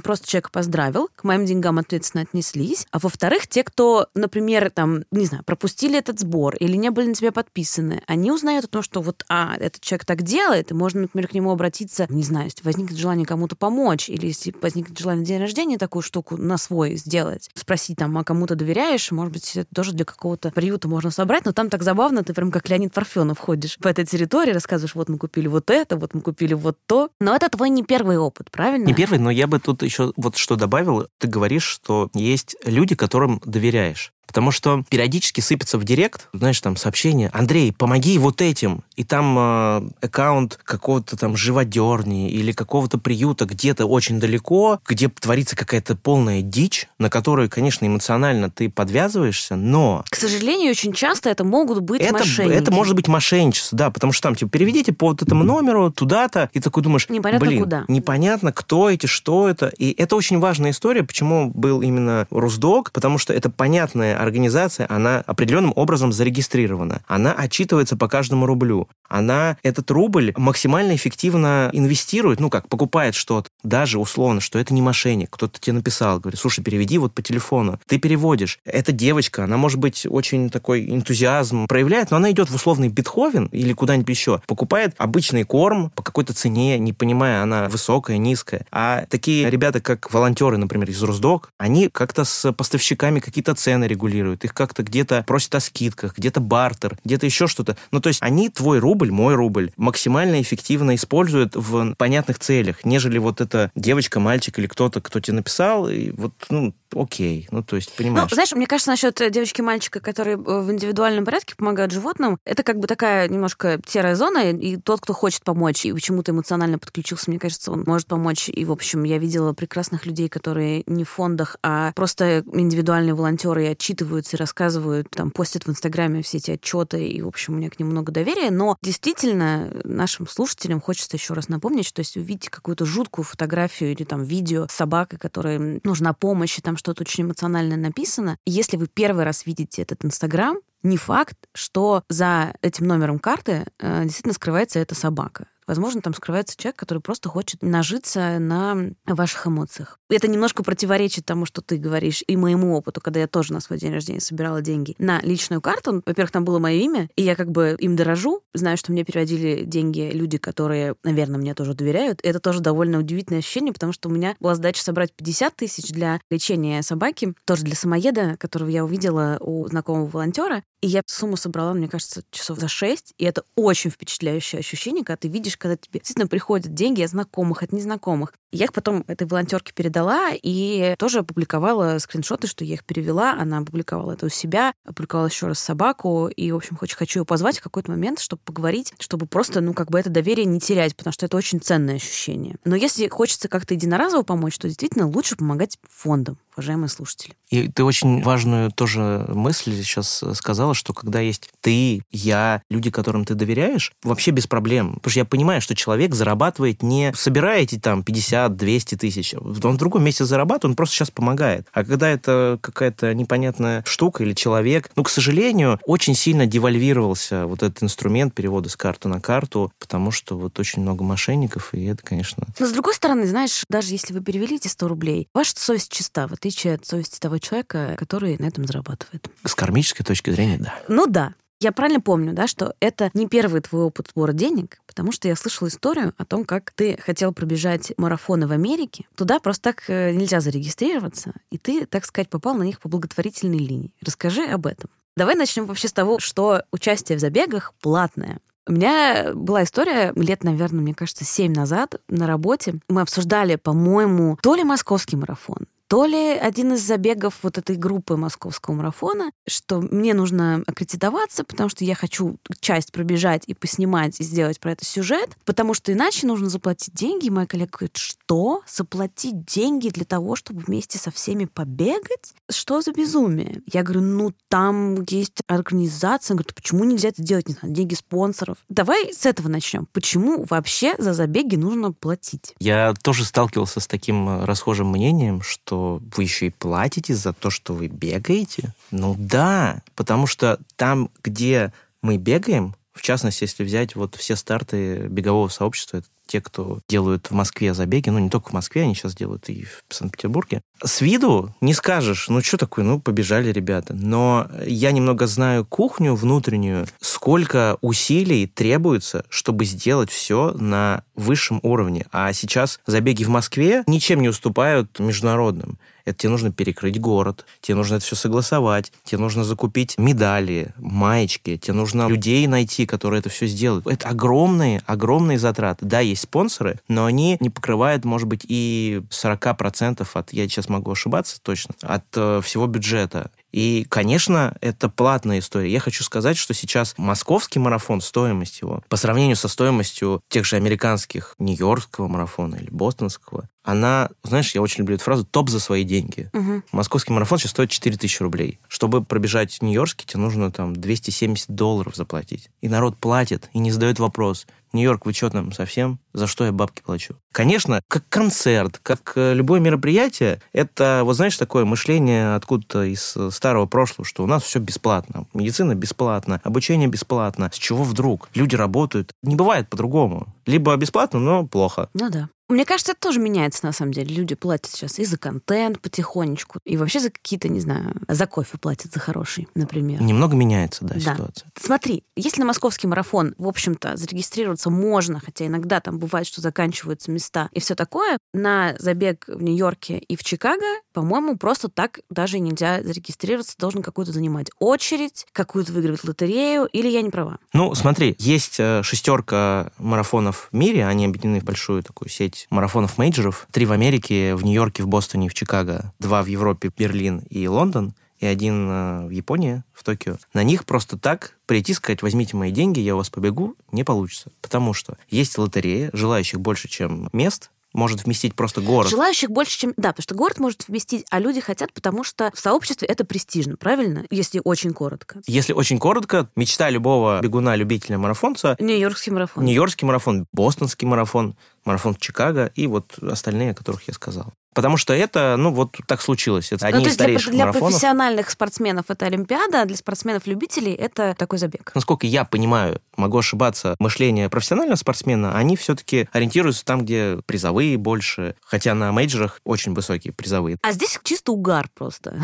просто человека поздравил, к моим деньгам ответственно отнеслись, а во-вторых, те, кто, например, там, не знаю, пропустили этот сбор или не были на тебя подписаны, они узнают о том, что вот, а, этот человек так делает, и можно, например, к нему обратиться, не знаю, если возникнет желание кому-то помочь, или если возникнет желание на день рождения такую штуку на свой сделать, спросить там, а кому ты доверяешь, может быть, это тоже для какого-то приюта можно собрать, но там так забавно, ты прям как Леонид Парфенов ходишь по этой территории, рассказываешь, вот мы купили вот это, вот мы купили вот то. Но это твой не первый опыт, правильно? Не первый, но я бы тут еще вот что добавил. Ты говоришь, что есть люди, которым доверяешь. Потому что периодически сыпется в директ, знаешь, там сообщение, Андрей, помоги вот этим. И там э, аккаунт какого-то там живодерни или какого-то приюта где-то очень далеко, где творится какая-то полная дичь, на которую, конечно, эмоционально ты подвязываешься, но... К сожалению, очень часто это могут быть это, мошенники. это может быть мошенничество, да, потому что там, типа, переведите по вот этому номеру туда-то, и такой думаешь, Непонятно блин, куда. непонятно, кто эти, что это. И это очень важная история, почему был именно Русдог, потому что это понятная организация, она определенным образом зарегистрирована. Она отчитывается по каждому рублю. Она этот рубль максимально эффективно инвестирует, ну как, покупает что-то. Даже условно, что это не мошенник. Кто-то тебе написал, говорит, слушай, переведи вот по телефону. Ты переводишь. Эта девочка, она, может быть, очень такой энтузиазм проявляет, но она идет в условный Бетховен или куда-нибудь еще, покупает обычный корм по какой-то цене, не понимая, она высокая, низкая. А такие ребята, как волонтеры, например, из Русдог, они как-то с поставщиками какие-то цены регулируют регулируют, их как-то где-то просят о скидках, где-то бартер, где-то еще что-то. Ну, то есть они твой рубль, мой рубль максимально эффективно используют в понятных целях, нежели вот эта девочка, мальчик или кто-то, кто тебе написал, и вот, ну, окей. Ну, то есть, понимаешь. Ну, знаешь, мне кажется, насчет девочки мальчика, которые в индивидуальном порядке помогают животным, это как бы такая немножко серая зона, и тот, кто хочет помочь, и почему-то эмоционально подключился, мне кажется, он может помочь. И, в общем, я видела прекрасных людей, которые не в фондах, а просто индивидуальные волонтеры и отчитываются и рассказывают, там, постят в Инстаграме все эти отчеты, и, в общем, у меня к ним много доверия. Но действительно, нашим слушателям хочется еще раз напомнить, что если увидите какую-то жуткую фотографию или там видео с собакой, которой нужна помощь, и там что-то очень эмоциональное написано, если вы первый раз видите этот Инстаграм, не факт, что за этим номером карты э, действительно скрывается эта собака. Возможно, там скрывается человек, который просто хочет нажиться на ваших эмоциях. Это немножко противоречит тому, что ты говоришь, и моему опыту, когда я тоже на свой день рождения собирала деньги на личную карту. Во-первых, там было мое имя, и я как бы им дорожу. Знаю, что мне переводили деньги люди, которые, наверное, мне тоже доверяют. И это тоже довольно удивительное ощущение, потому что у меня была задача собрать 50 тысяч для лечения собаки, тоже для самоеда, которого я увидела у знакомого волонтера. И я сумму собрала, мне кажется, часов за 6. И это очень впечатляющее ощущение, когда ты видишь, когда тебе действительно приходят деньги от знакомых, от незнакомых. Я их потом этой волонтерке передала и тоже опубликовала скриншоты, что я их перевела. Она опубликовала это у себя, опубликовала еще раз собаку. И, в общем, хочу хочу ее позвать в какой-то момент, чтобы поговорить, чтобы просто, ну, как бы это доверие не терять, потому что это очень ценное ощущение. Но если хочется как-то единоразово помочь, то действительно лучше помогать фондам уважаемые слушатели. И ты очень важную тоже мысль сейчас э, сказала, что когда есть ты, я, люди, которым ты доверяешь, вообще без проблем. Потому что я понимаю, что человек зарабатывает не собирая эти там 50 150-200 тысяч. Он в другом месте зарабатывает, он просто сейчас помогает. А когда это какая-то непонятная штука или человек, ну, к сожалению, очень сильно девальвировался вот этот инструмент перевода с карты на карту, потому что вот очень много мошенников, и это, конечно... Но с другой стороны, знаешь, даже если вы перевели эти 100 рублей, ваша совесть чиста, в отличие от совести того человека, который на этом зарабатывает. С кармической точки зрения, да. Ну да. Я правильно помню, да, что это не первый твой опыт сбора денег, потому что я слышала историю о том, как ты хотел пробежать марафоны в Америке. Туда просто так э, нельзя зарегистрироваться, и ты, так сказать, попал на них по благотворительной линии. Расскажи об этом. Давай начнем вообще с того, что участие в забегах платное. У меня была история лет, наверное, мне кажется, семь назад на работе. Мы обсуждали, по-моему, то ли московский марафон, то ли один из забегов вот этой группы московского марафона, что мне нужно аккредитоваться, потому что я хочу часть пробежать и поснимать, и сделать про это сюжет, потому что иначе нужно заплатить деньги. И моя коллега говорит, что? Заплатить деньги для того, чтобы вместе со всеми побегать? Что за безумие? Я говорю, ну там есть организация. Он говорит, почему нельзя это делать? Не знаю, деньги спонсоров. Давай с этого начнем. Почему вообще за забеги нужно платить? Я тоже сталкивался с таким э, расхожим мнением, что вы еще и платите за то, что вы бегаете? Ну да, потому что там, где мы бегаем, в частности, если взять вот все старты бегового сообщества, это те, кто делают в Москве забеги, ну, не только в Москве, они сейчас делают и в Санкт-Петербурге. С виду не скажешь, ну, что такое, ну, побежали ребята. Но я немного знаю кухню внутреннюю, сколько усилий требуется, чтобы сделать все на высшем уровне. А сейчас забеги в Москве ничем не уступают международным. Это тебе нужно перекрыть город, тебе нужно это все согласовать, тебе нужно закупить медали, маечки, тебе нужно людей найти, которые это все сделают. Это огромные, огромные затраты. Да, есть спонсоры, но они не покрывают, может быть, и 40% от, я сейчас могу ошибаться точно, от э, всего бюджета. И, конечно, это платная история. Я хочу сказать, что сейчас московский марафон, стоимость его, по сравнению со стоимостью тех же американских, нью-йоркского марафона или бостонского, она, знаешь, я очень люблю эту фразу, топ за свои деньги. Угу. Московский марафон сейчас стоит 4000 рублей. Чтобы пробежать Нью-Йоркский, тебе нужно там 270 долларов заплатить. И народ платит, и не задает вопрос, Нью-Йорк, что там совсем? За что я бабки плачу? Конечно, как концерт, как э, любое мероприятие, это, вот знаешь, такое мышление откуда-то из э, старого прошлого, что у нас все бесплатно. Медицина бесплатна, обучение бесплатно. С чего вдруг? Люди работают. Не бывает по-другому. Либо бесплатно, но плохо. Ну да. Мне кажется, это тоже меняется, на самом деле. Люди платят сейчас и за контент потихонечку, и вообще за какие-то, не знаю, за кофе платят за хороший, например. Немного меняется, да, Да. ситуация. Смотри, если на московский марафон, в общем-то, зарегистрироваться можно, хотя иногда там бывает, что заканчиваются места и все такое, на забег в Нью-Йорке и в Чикаго, по-моему, просто так даже нельзя зарегистрироваться, должен какую-то занимать очередь, какую-то выигрывать лотерею, или я не права? Ну, смотри, есть э, шестерка марафонов в мире, они объединены в большую такую сеть марафонов-мейджеров. Три в Америке, в Нью-Йорке, в Бостоне в Чикаго. Два в Европе, Берлин и Лондон. И один э, в Японии, в Токио. На них просто так прийти, сказать, возьмите мои деньги, я у вас побегу, не получится. Потому что есть лотерея, желающих больше, чем мест, может вместить просто город. Желающих больше, чем... Да, потому что город может вместить, а люди хотят, потому что в сообществе это престижно, правильно? Если очень коротко. Если очень коротко, мечта любого бегуна, любителя марафонца Нью-Йоркский марафон. Нью-Йоркский марафон, Бостонский марафон, марафон Чикаго и вот остальные, о которых я сказал. Потому что это, ну, вот так случилось. Это Ну, одни то из есть для, старейших для марафонов. профессиональных спортсменов это Олимпиада, а для спортсменов-любителей это такой забег. Насколько я понимаю, могу ошибаться, мышление профессионального спортсмена, они все-таки ориентируются там, где призовые больше, хотя на мейджорах очень высокие призовые. А здесь чисто угар просто.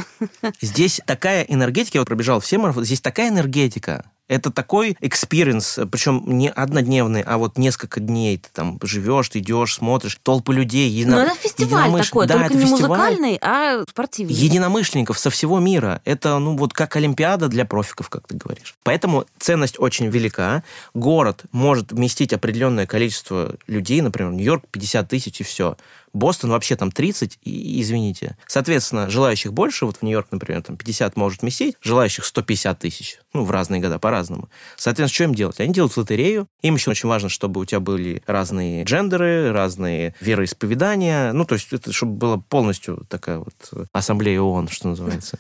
Здесь такая энергетика, я вот пробежал все марафоны, здесь такая энергетика, это такой experience, причем не однодневный, а вот несколько дней ты там живешь, ты идешь, смотришь, толпы людей. едино- Но это фестиваль единомыш- такой, Да, только это не фестиваль. музыкальный, а спортивный. единомышленников со всего мира. Это, ну, вот как Олимпиада для профиков, как ты говоришь. Поэтому ценность очень велика. Город может вместить определенное количество людей, например, Нью-Йорк 50 тысяч и все. Бостон вообще там 30, и, извините. Соответственно, желающих больше, вот в Нью-Йорк, например, там 50 может вместить, желающих 150 тысяч. Ну, в разные года, по-разному. Соответственно, что им делать? Они делают лотерею. Им еще очень важно, чтобы у тебя были разные джендеры, разные вероисповедания. Ну, то есть, это, чтобы была полностью такая вот ассамблея ООН, что называется.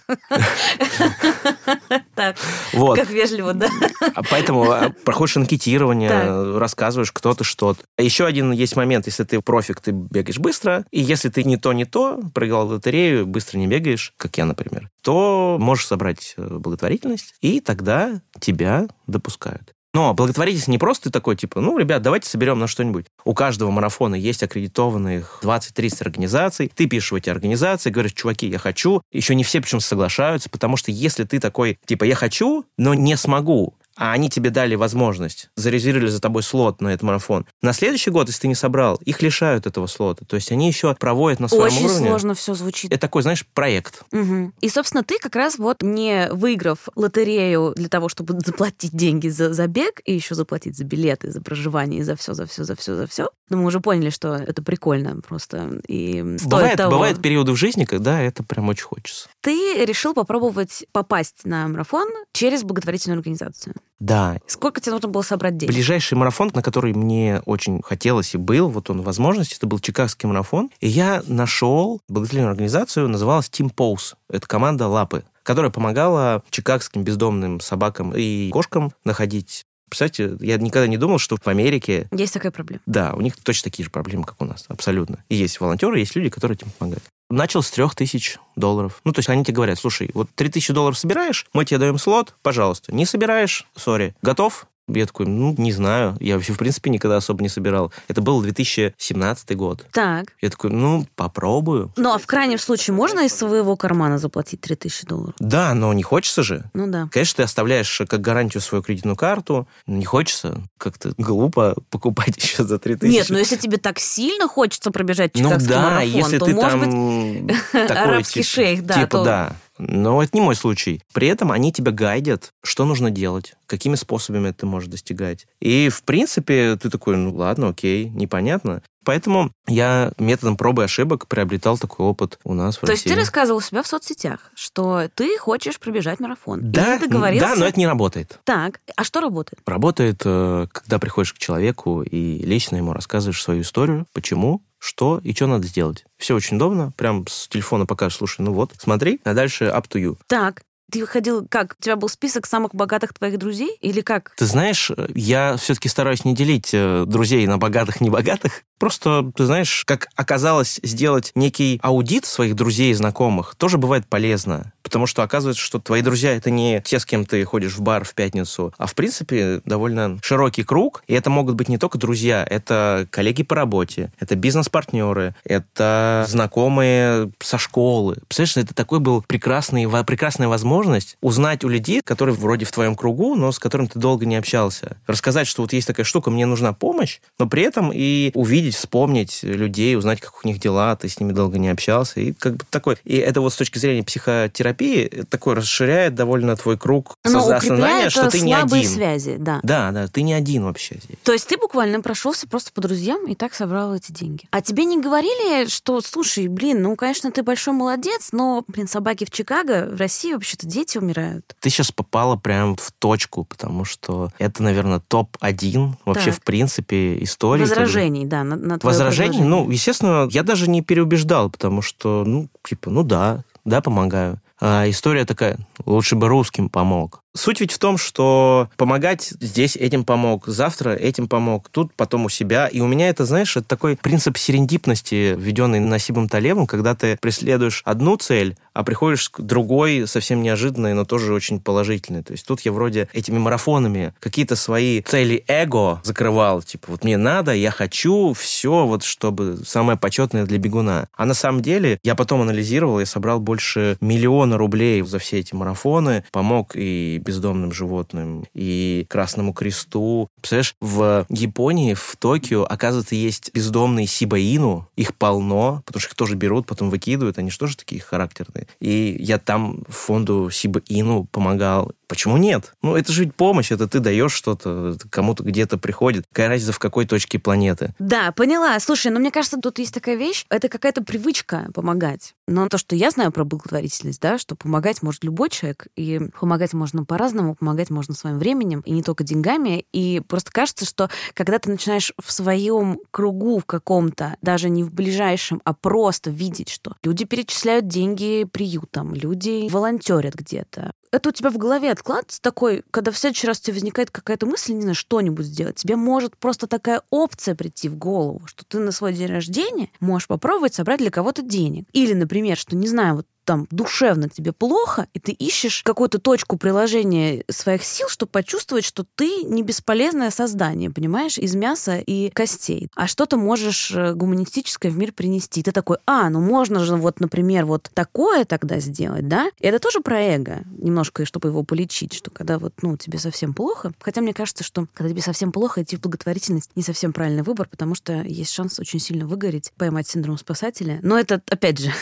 Так, Вот. как вежливо, да. А Поэтому а, проходишь анкетирование, рассказываешь, кто ты, что ты. Еще один есть момент, если ты профик, ты бегаешь быстро, и если ты не то, не то, проиграл лотерею, быстро не бегаешь, как я, например, то можешь собрать э, благотворительность, и тогда тебя допускают. Но благотворительность не просто ты такой, типа, ну, ребят, давайте соберем на что-нибудь. У каждого марафона есть аккредитованных 20-30 организаций. Ты пишешь в эти организации, говоришь, чуваки, я хочу. Еще не все причем соглашаются, потому что если ты такой, типа, я хочу, но не смогу, а они тебе дали возможность, зарезервировали за тобой слот на этот марафон. На следующий год, если ты не собрал, их лишают этого слота. То есть они еще проводят на своем Очень уровне. сложно все звучит. Это такой, знаешь, проект. Мгм. И, собственно, ты как раз вот не выиграв лотерею для того, чтобы заплатить деньги за забег и еще заплатить за билеты, за проживание, и за все, за все, за все, за все. Но мы уже поняли, что это прикольно просто и стоит Бывает, того. бывают периоды в жизни, когда это прям очень хочется. Ты решил попробовать попасть на марафон через благотворительную организацию. Да, Сколько тебе нужно было собрать денег? Ближайший марафон, на который мне очень хотелось и был, вот он возможность, это был Чикагский марафон. И я нашел благотворительную организацию, называлась Team Pose. Это команда Лапы, которая помогала чикагским бездомным собакам и кошкам находить Представляете, я никогда не думал, что в Америке, Есть такая проблема. да, у них точно такие же проблемы, как у нас, абсолютно. И есть волонтеры, есть люди, которые этим помогают. Начал с трех тысяч долларов. Ну, то есть они тебе говорят, слушай, вот три тысячи долларов собираешь, мы тебе даем слот, пожалуйста. Не собираешь, сори. Готов? Я такой, ну, не знаю. Я вообще, в принципе, никогда особо не собирал. Это был 2017 год. Так. Я такой, ну, попробую. Ну, а в крайнем случае можно из своего кармана заплатить 3000 долларов? Да, но не хочется же. Ну да. Конечно, ты оставляешь как гарантию свою кредитную карту. но Не хочется. Как-то глупо покупать еще за 3000. Нет, ну если тебе так сильно хочется пробежать Ну чикагский да, марафон, если то, ты может там быть, такой, арабский шейх, да, Типа, то- да. Но это не мой случай. При этом они тебя гайдят, что нужно делать, какими способами ты можешь достигать. И, в принципе, ты такой, ну ладно, окей, непонятно. Поэтому я методом пробы и ошибок приобретал такой опыт у нас в То есть России. ты рассказывал у себя в соцсетях, что ты хочешь пробежать марафон. да, И ты договорился. да, но это не работает. Так, а что работает? Работает, э, когда приходишь к человеку и лично ему рассказываешь свою историю, почему, что и что надо сделать. Все очень удобно. Прям с телефона покажешь, слушай, ну вот, смотри, а дальше up to you. Так, ты выходил как? У тебя был список самых богатых твоих друзей? Или как? Ты знаешь, я все-таки стараюсь не делить э, друзей на богатых, небогатых. Просто, ты знаешь, как оказалось, сделать некий аудит своих друзей и знакомых тоже бывает полезно. Потому что оказывается, что твои друзья это не те, с кем ты ходишь в бар в пятницу, а в принципе довольно широкий круг. И это могут быть не только друзья, это коллеги по работе, это бизнес-партнеры, это знакомые со школы. Представляешь, это такой был прекрасный, прекрасная возможность узнать у людей, которые вроде в твоем кругу, но с которым ты долго не общался. Рассказать, что вот есть такая штука, мне нужна помощь, но при этом и увидеть, вспомнить людей, узнать, как у них дела, ты с ними долго не общался. И как бы такой... И это вот с точки зрения психотерапии терапии такой расширяет довольно твой круг осознания, что ты не один. связи, да. Да, да, ты не один вообще здесь. То есть ты буквально прошелся просто по друзьям и так собрал эти деньги. А тебе не говорили, что, слушай, блин, ну, конечно, ты большой молодец, но, блин, собаки в Чикаго, в России вообще-то дети умирают. Ты сейчас попала прям в точку, потому что это, наверное, топ-1 вообще, так. в принципе, истории. Возражений, да, на, на Возражений? Ну, естественно, я даже не переубеждал, потому что, ну, типа, ну да, да, помогаю. А история такая, лучше бы русским помог. Суть ведь в том, что помогать здесь этим помог, завтра этим помог, тут потом у себя. И у меня это, знаешь, это такой принцип серендипности, введенный Насибом Талебом, когда ты преследуешь одну цель, а приходишь к другой, совсем неожиданной, но тоже очень положительной. То есть тут я вроде этими марафонами какие-то свои цели эго закрывал. Типа, вот мне надо, я хочу, все, вот чтобы самое почетное для бегуна. А на самом деле я потом анализировал, я собрал больше миллиона рублей за все эти марафоны, помог и бездомным животным, и Красному Кресту. Представляешь, в Японии, в Токио, оказывается, есть бездомные сибаину, их полно, потому что их тоже берут, потом выкидывают, они же тоже такие характерные. И я там фонду сибаину помогал, Почему нет? Ну, это же ведь помощь, это ты даешь что-то, кому-то где-то приходит. Какая разница, в какой точке планеты? Да, поняла. Слушай, ну, мне кажется, тут есть такая вещь, это какая-то привычка помогать. Но то, что я знаю про благотворительность, да, что помогать может любой человек, и помогать можно по-разному, помогать можно своим временем, и не только деньгами. И просто кажется, что когда ты начинаешь в своем кругу в каком-то, даже не в ближайшем, а просто видеть, что люди перечисляют деньги приютам, люди волонтерят где-то, это у тебя в голове откладывается такой, когда в следующий раз тебе возникает какая-то мысль, не знаю, что-нибудь сделать, тебе может просто такая опция прийти в голову, что ты на свой день рождения можешь попробовать собрать для кого-то денег. Или, например, что, не знаю, вот там душевно тебе плохо, и ты ищешь какую-то точку приложения своих сил, чтобы почувствовать, что ты не бесполезное создание, понимаешь, из мяса и костей, а что-то можешь э, гуманистическое в мир принести. Ты такой, а, ну можно же вот, например, вот такое тогда сделать, да? И это тоже про эго, немножко, чтобы его полечить, что когда вот, ну, тебе совсем плохо, хотя мне кажется, что когда тебе совсем плохо, идти в благотворительность не совсем правильный выбор, потому что есть шанс очень сильно выгореть, поймать синдром спасателя. Но это, опять же,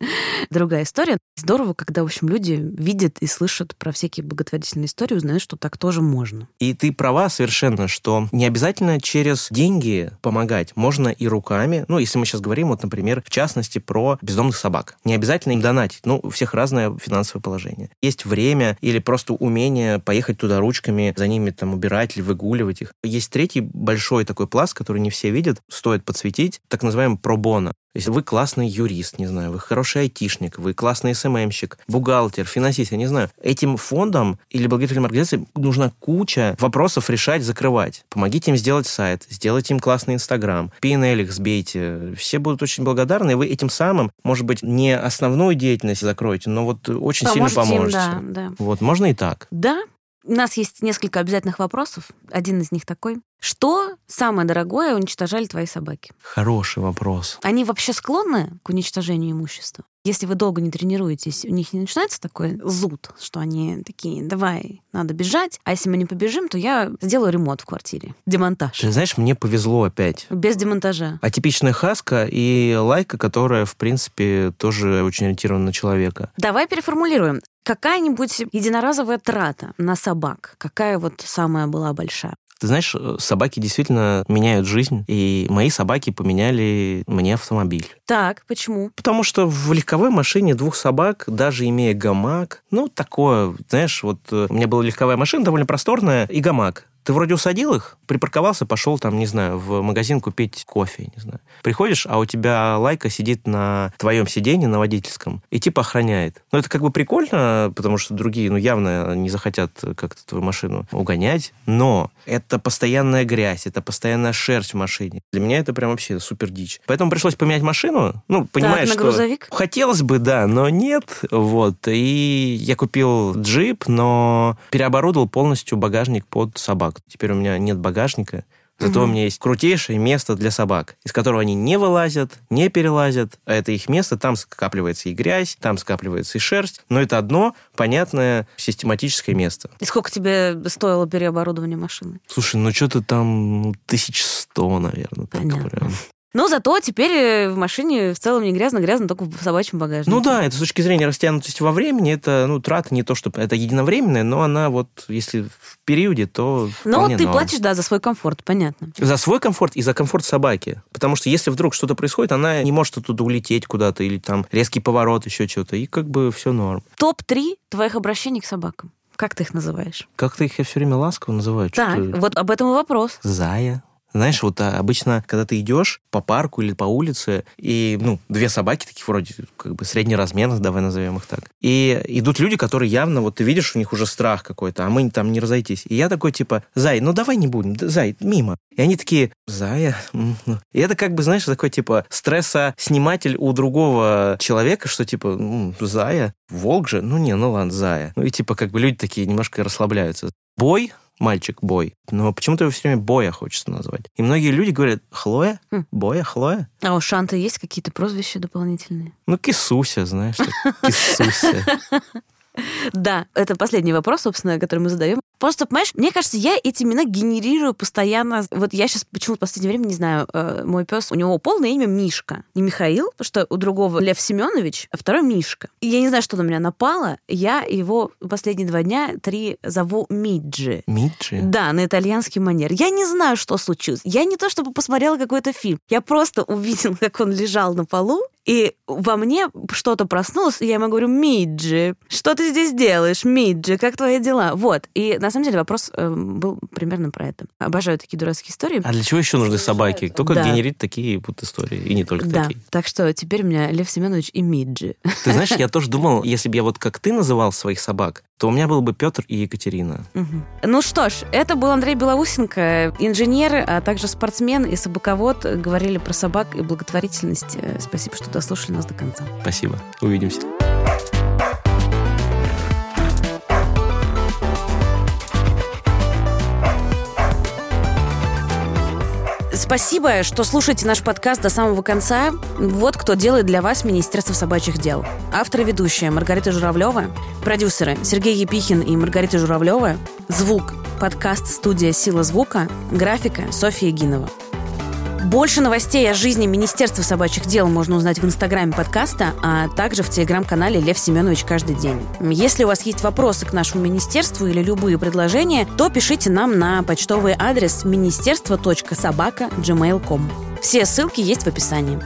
другая история. Здорово, когда, в общем, люди видят и слышат про всякие благотворительные истории, узнают, что так тоже можно. И ты права совершенно, что не обязательно через деньги помогать. Можно и руками. Ну, если мы сейчас говорим, вот, например, в частности, про бездомных собак. Не обязательно им донатить. Ну, у всех разное финансовое положение. Есть время или просто умение поехать туда ручками, за ними там убирать или выгуливать их. Есть третий большой такой пласт, который не все видят, стоит подсветить, так называемый пробона. Если вы классный юрист, не знаю, вы хороший айтишник, вы классный СММщик, бухгалтер, финансист, я не знаю, этим фондам или благотворительным организациям нужна куча вопросов решать, закрывать. Помогите им сделать сайт, сделайте им классный Инстаграм, PNL их сбейте. Все будут очень благодарны, и вы этим самым, может быть, не основную деятельность закроете, но вот очень поможете сильно поможете. Им, да, да. Вот, можно и так. Да, у нас есть несколько обязательных вопросов. Один из них такой. Что самое дорогое уничтожали твои собаки? Хороший вопрос. Они вообще склонны к уничтожению имущества? Если вы долго не тренируетесь, у них не начинается такой зуд, что они такие, давай, надо бежать, а если мы не побежим, то я сделаю ремонт в квартире. Демонтаж. Ты знаешь, мне повезло опять. Без демонтажа. Атипичная хаска и лайка, которая, в принципе, тоже очень ориентирована на человека. Давай переформулируем. Какая-нибудь единоразовая трата на собак, какая вот самая была большая? Ты знаешь, э, собаки действительно меняют жизнь, и мои собаки поменяли мне автомобиль. Так, почему? Потому что в легковой машине двух собак, даже имея гамак, ну, такое, знаешь, вот э, у меня была легковая машина довольно просторная и гамак Ты вроде усадил их, припарковался, пошел там, не знаю, в магазин купить кофе, не знаю. Приходишь, а у тебя лайка сидит на твоем сиденье, на водительском, и типа охраняет. Ну, это как бы прикольно, потому что другие, ну, явно не захотят как-то твою машину угонять, но это постоянная грязь, это постоянная шерсть в машине. Для меня это прям вообще супер дичь. Поэтому пришлось поменять машину. Ну, понимаешь, так, на что... грузовик? Хотелось бы, да, но нет. Вот. И я купил джип, но переоборудовал полностью багажник под собак. Теперь у меня нет багажника. Зато угу. у меня есть крутейшее место для собак, из которого они не вылазят, не перелазят, а это их место, там скапливается и грязь, там скапливается и шерсть, но это одно понятное систематическое место. И сколько тебе стоило переоборудование машины? Слушай, ну что-то там ну, тысяч сто, наверное. Понятно. Так прям. Но зато теперь э, в машине в целом не грязно, грязно только в собачьем багажнике. Ну да, это с точки зрения растянутости во времени, это, ну, трата не то, что это единовременная, но она вот, если в периоде, то Ну вот ты норм. платишь, да, за свой комфорт, понятно. За свой комфорт и за комфорт собаки. Потому что если вдруг что-то происходит, она не может оттуда улететь куда-то, или там резкий поворот, еще что-то, и как бы все норм. Топ-3 твоих обращений к собакам. Как ты их называешь? Как ты их я все время ласково называю. Так, вот об этом и вопрос. Зая, знаешь, вот а, обычно, когда ты идешь по парку или по улице, и, ну, две собаки таких вроде как бы среднеразмерных, давай назовем их так, и идут люди, которые явно, вот ты видишь, у них уже страх какой-то, а мы там не разойтись. И я такой, типа, Зай, ну давай не будем, Зай, мимо. И они такие, Зая? Ну». И это как бы, знаешь, такой, типа, стресса-сниматель у другого человека, что, типа, Зая, волк же, ну не, ну ладно, Зая. Ну и, типа, как бы люди такие немножко расслабляются. Бой мальчик Бой. Но почему-то его все время Боя хочется назвать. И многие люди говорят, Хлоя? Хм. Боя? Хлоя? А у Шанта есть какие-то прозвища дополнительные? Ну, Кисуся, знаешь. Кисуся. Да, это последний вопрос, собственно, который мы задаем. Просто, понимаешь, мне кажется, я эти имена генерирую постоянно. Вот я сейчас почему-то в последнее время не знаю, э, мой пес, у него полное имя Мишка. Не Михаил, потому что у другого Лев Семенович, а второй Мишка. И я не знаю, что на меня напало. Я его последние два дня, три, зову Миджи. Миджи? Да, на итальянский манер. Я не знаю, что случилось. Я не то чтобы посмотрела какой-то фильм. Я просто увидела, как он лежал на полу, и во мне что-то проснулось, и я ему говорю, Миджи, что ты здесь делаешь, Миджи, как твои дела? Вот. И на самом деле вопрос э, был примерно про это. Обожаю такие дурацкие истории. А для чего еще нужны собаки? Только да. генерить такие вот истории, и не только да. такие. Так что теперь у меня Лев Семенович и Миджи. Ты знаешь, я тоже думал, если бы я вот как ты называл своих собак, то у меня был бы Петр и Екатерина. Угу. Ну что ж, это был Андрей Белоусенко, инженер, а также спортсмен и собаковод. Говорили про собак и благотворительность. Э, спасибо, что дослушали нас до конца. Спасибо. Увидимся. Спасибо, что слушаете наш подкаст до самого конца. Вот кто делает для вас Министерство собачьих дел. Автор и ведущая Маргарита Журавлева, продюсеры Сергей Епихин и Маргарита Журавлева, звук, подкаст «Студия Сила звука», графика Софья Гинова. Больше новостей о жизни Министерства собачьих дел можно узнать в инстаграме подкаста, а также в телеграм-канале Лев Семенович каждый день. Если у вас есть вопросы к нашему министерству или любые предложения, то пишите нам на почтовый адрес министерство.собака.gmail.com. Все ссылки есть в описании.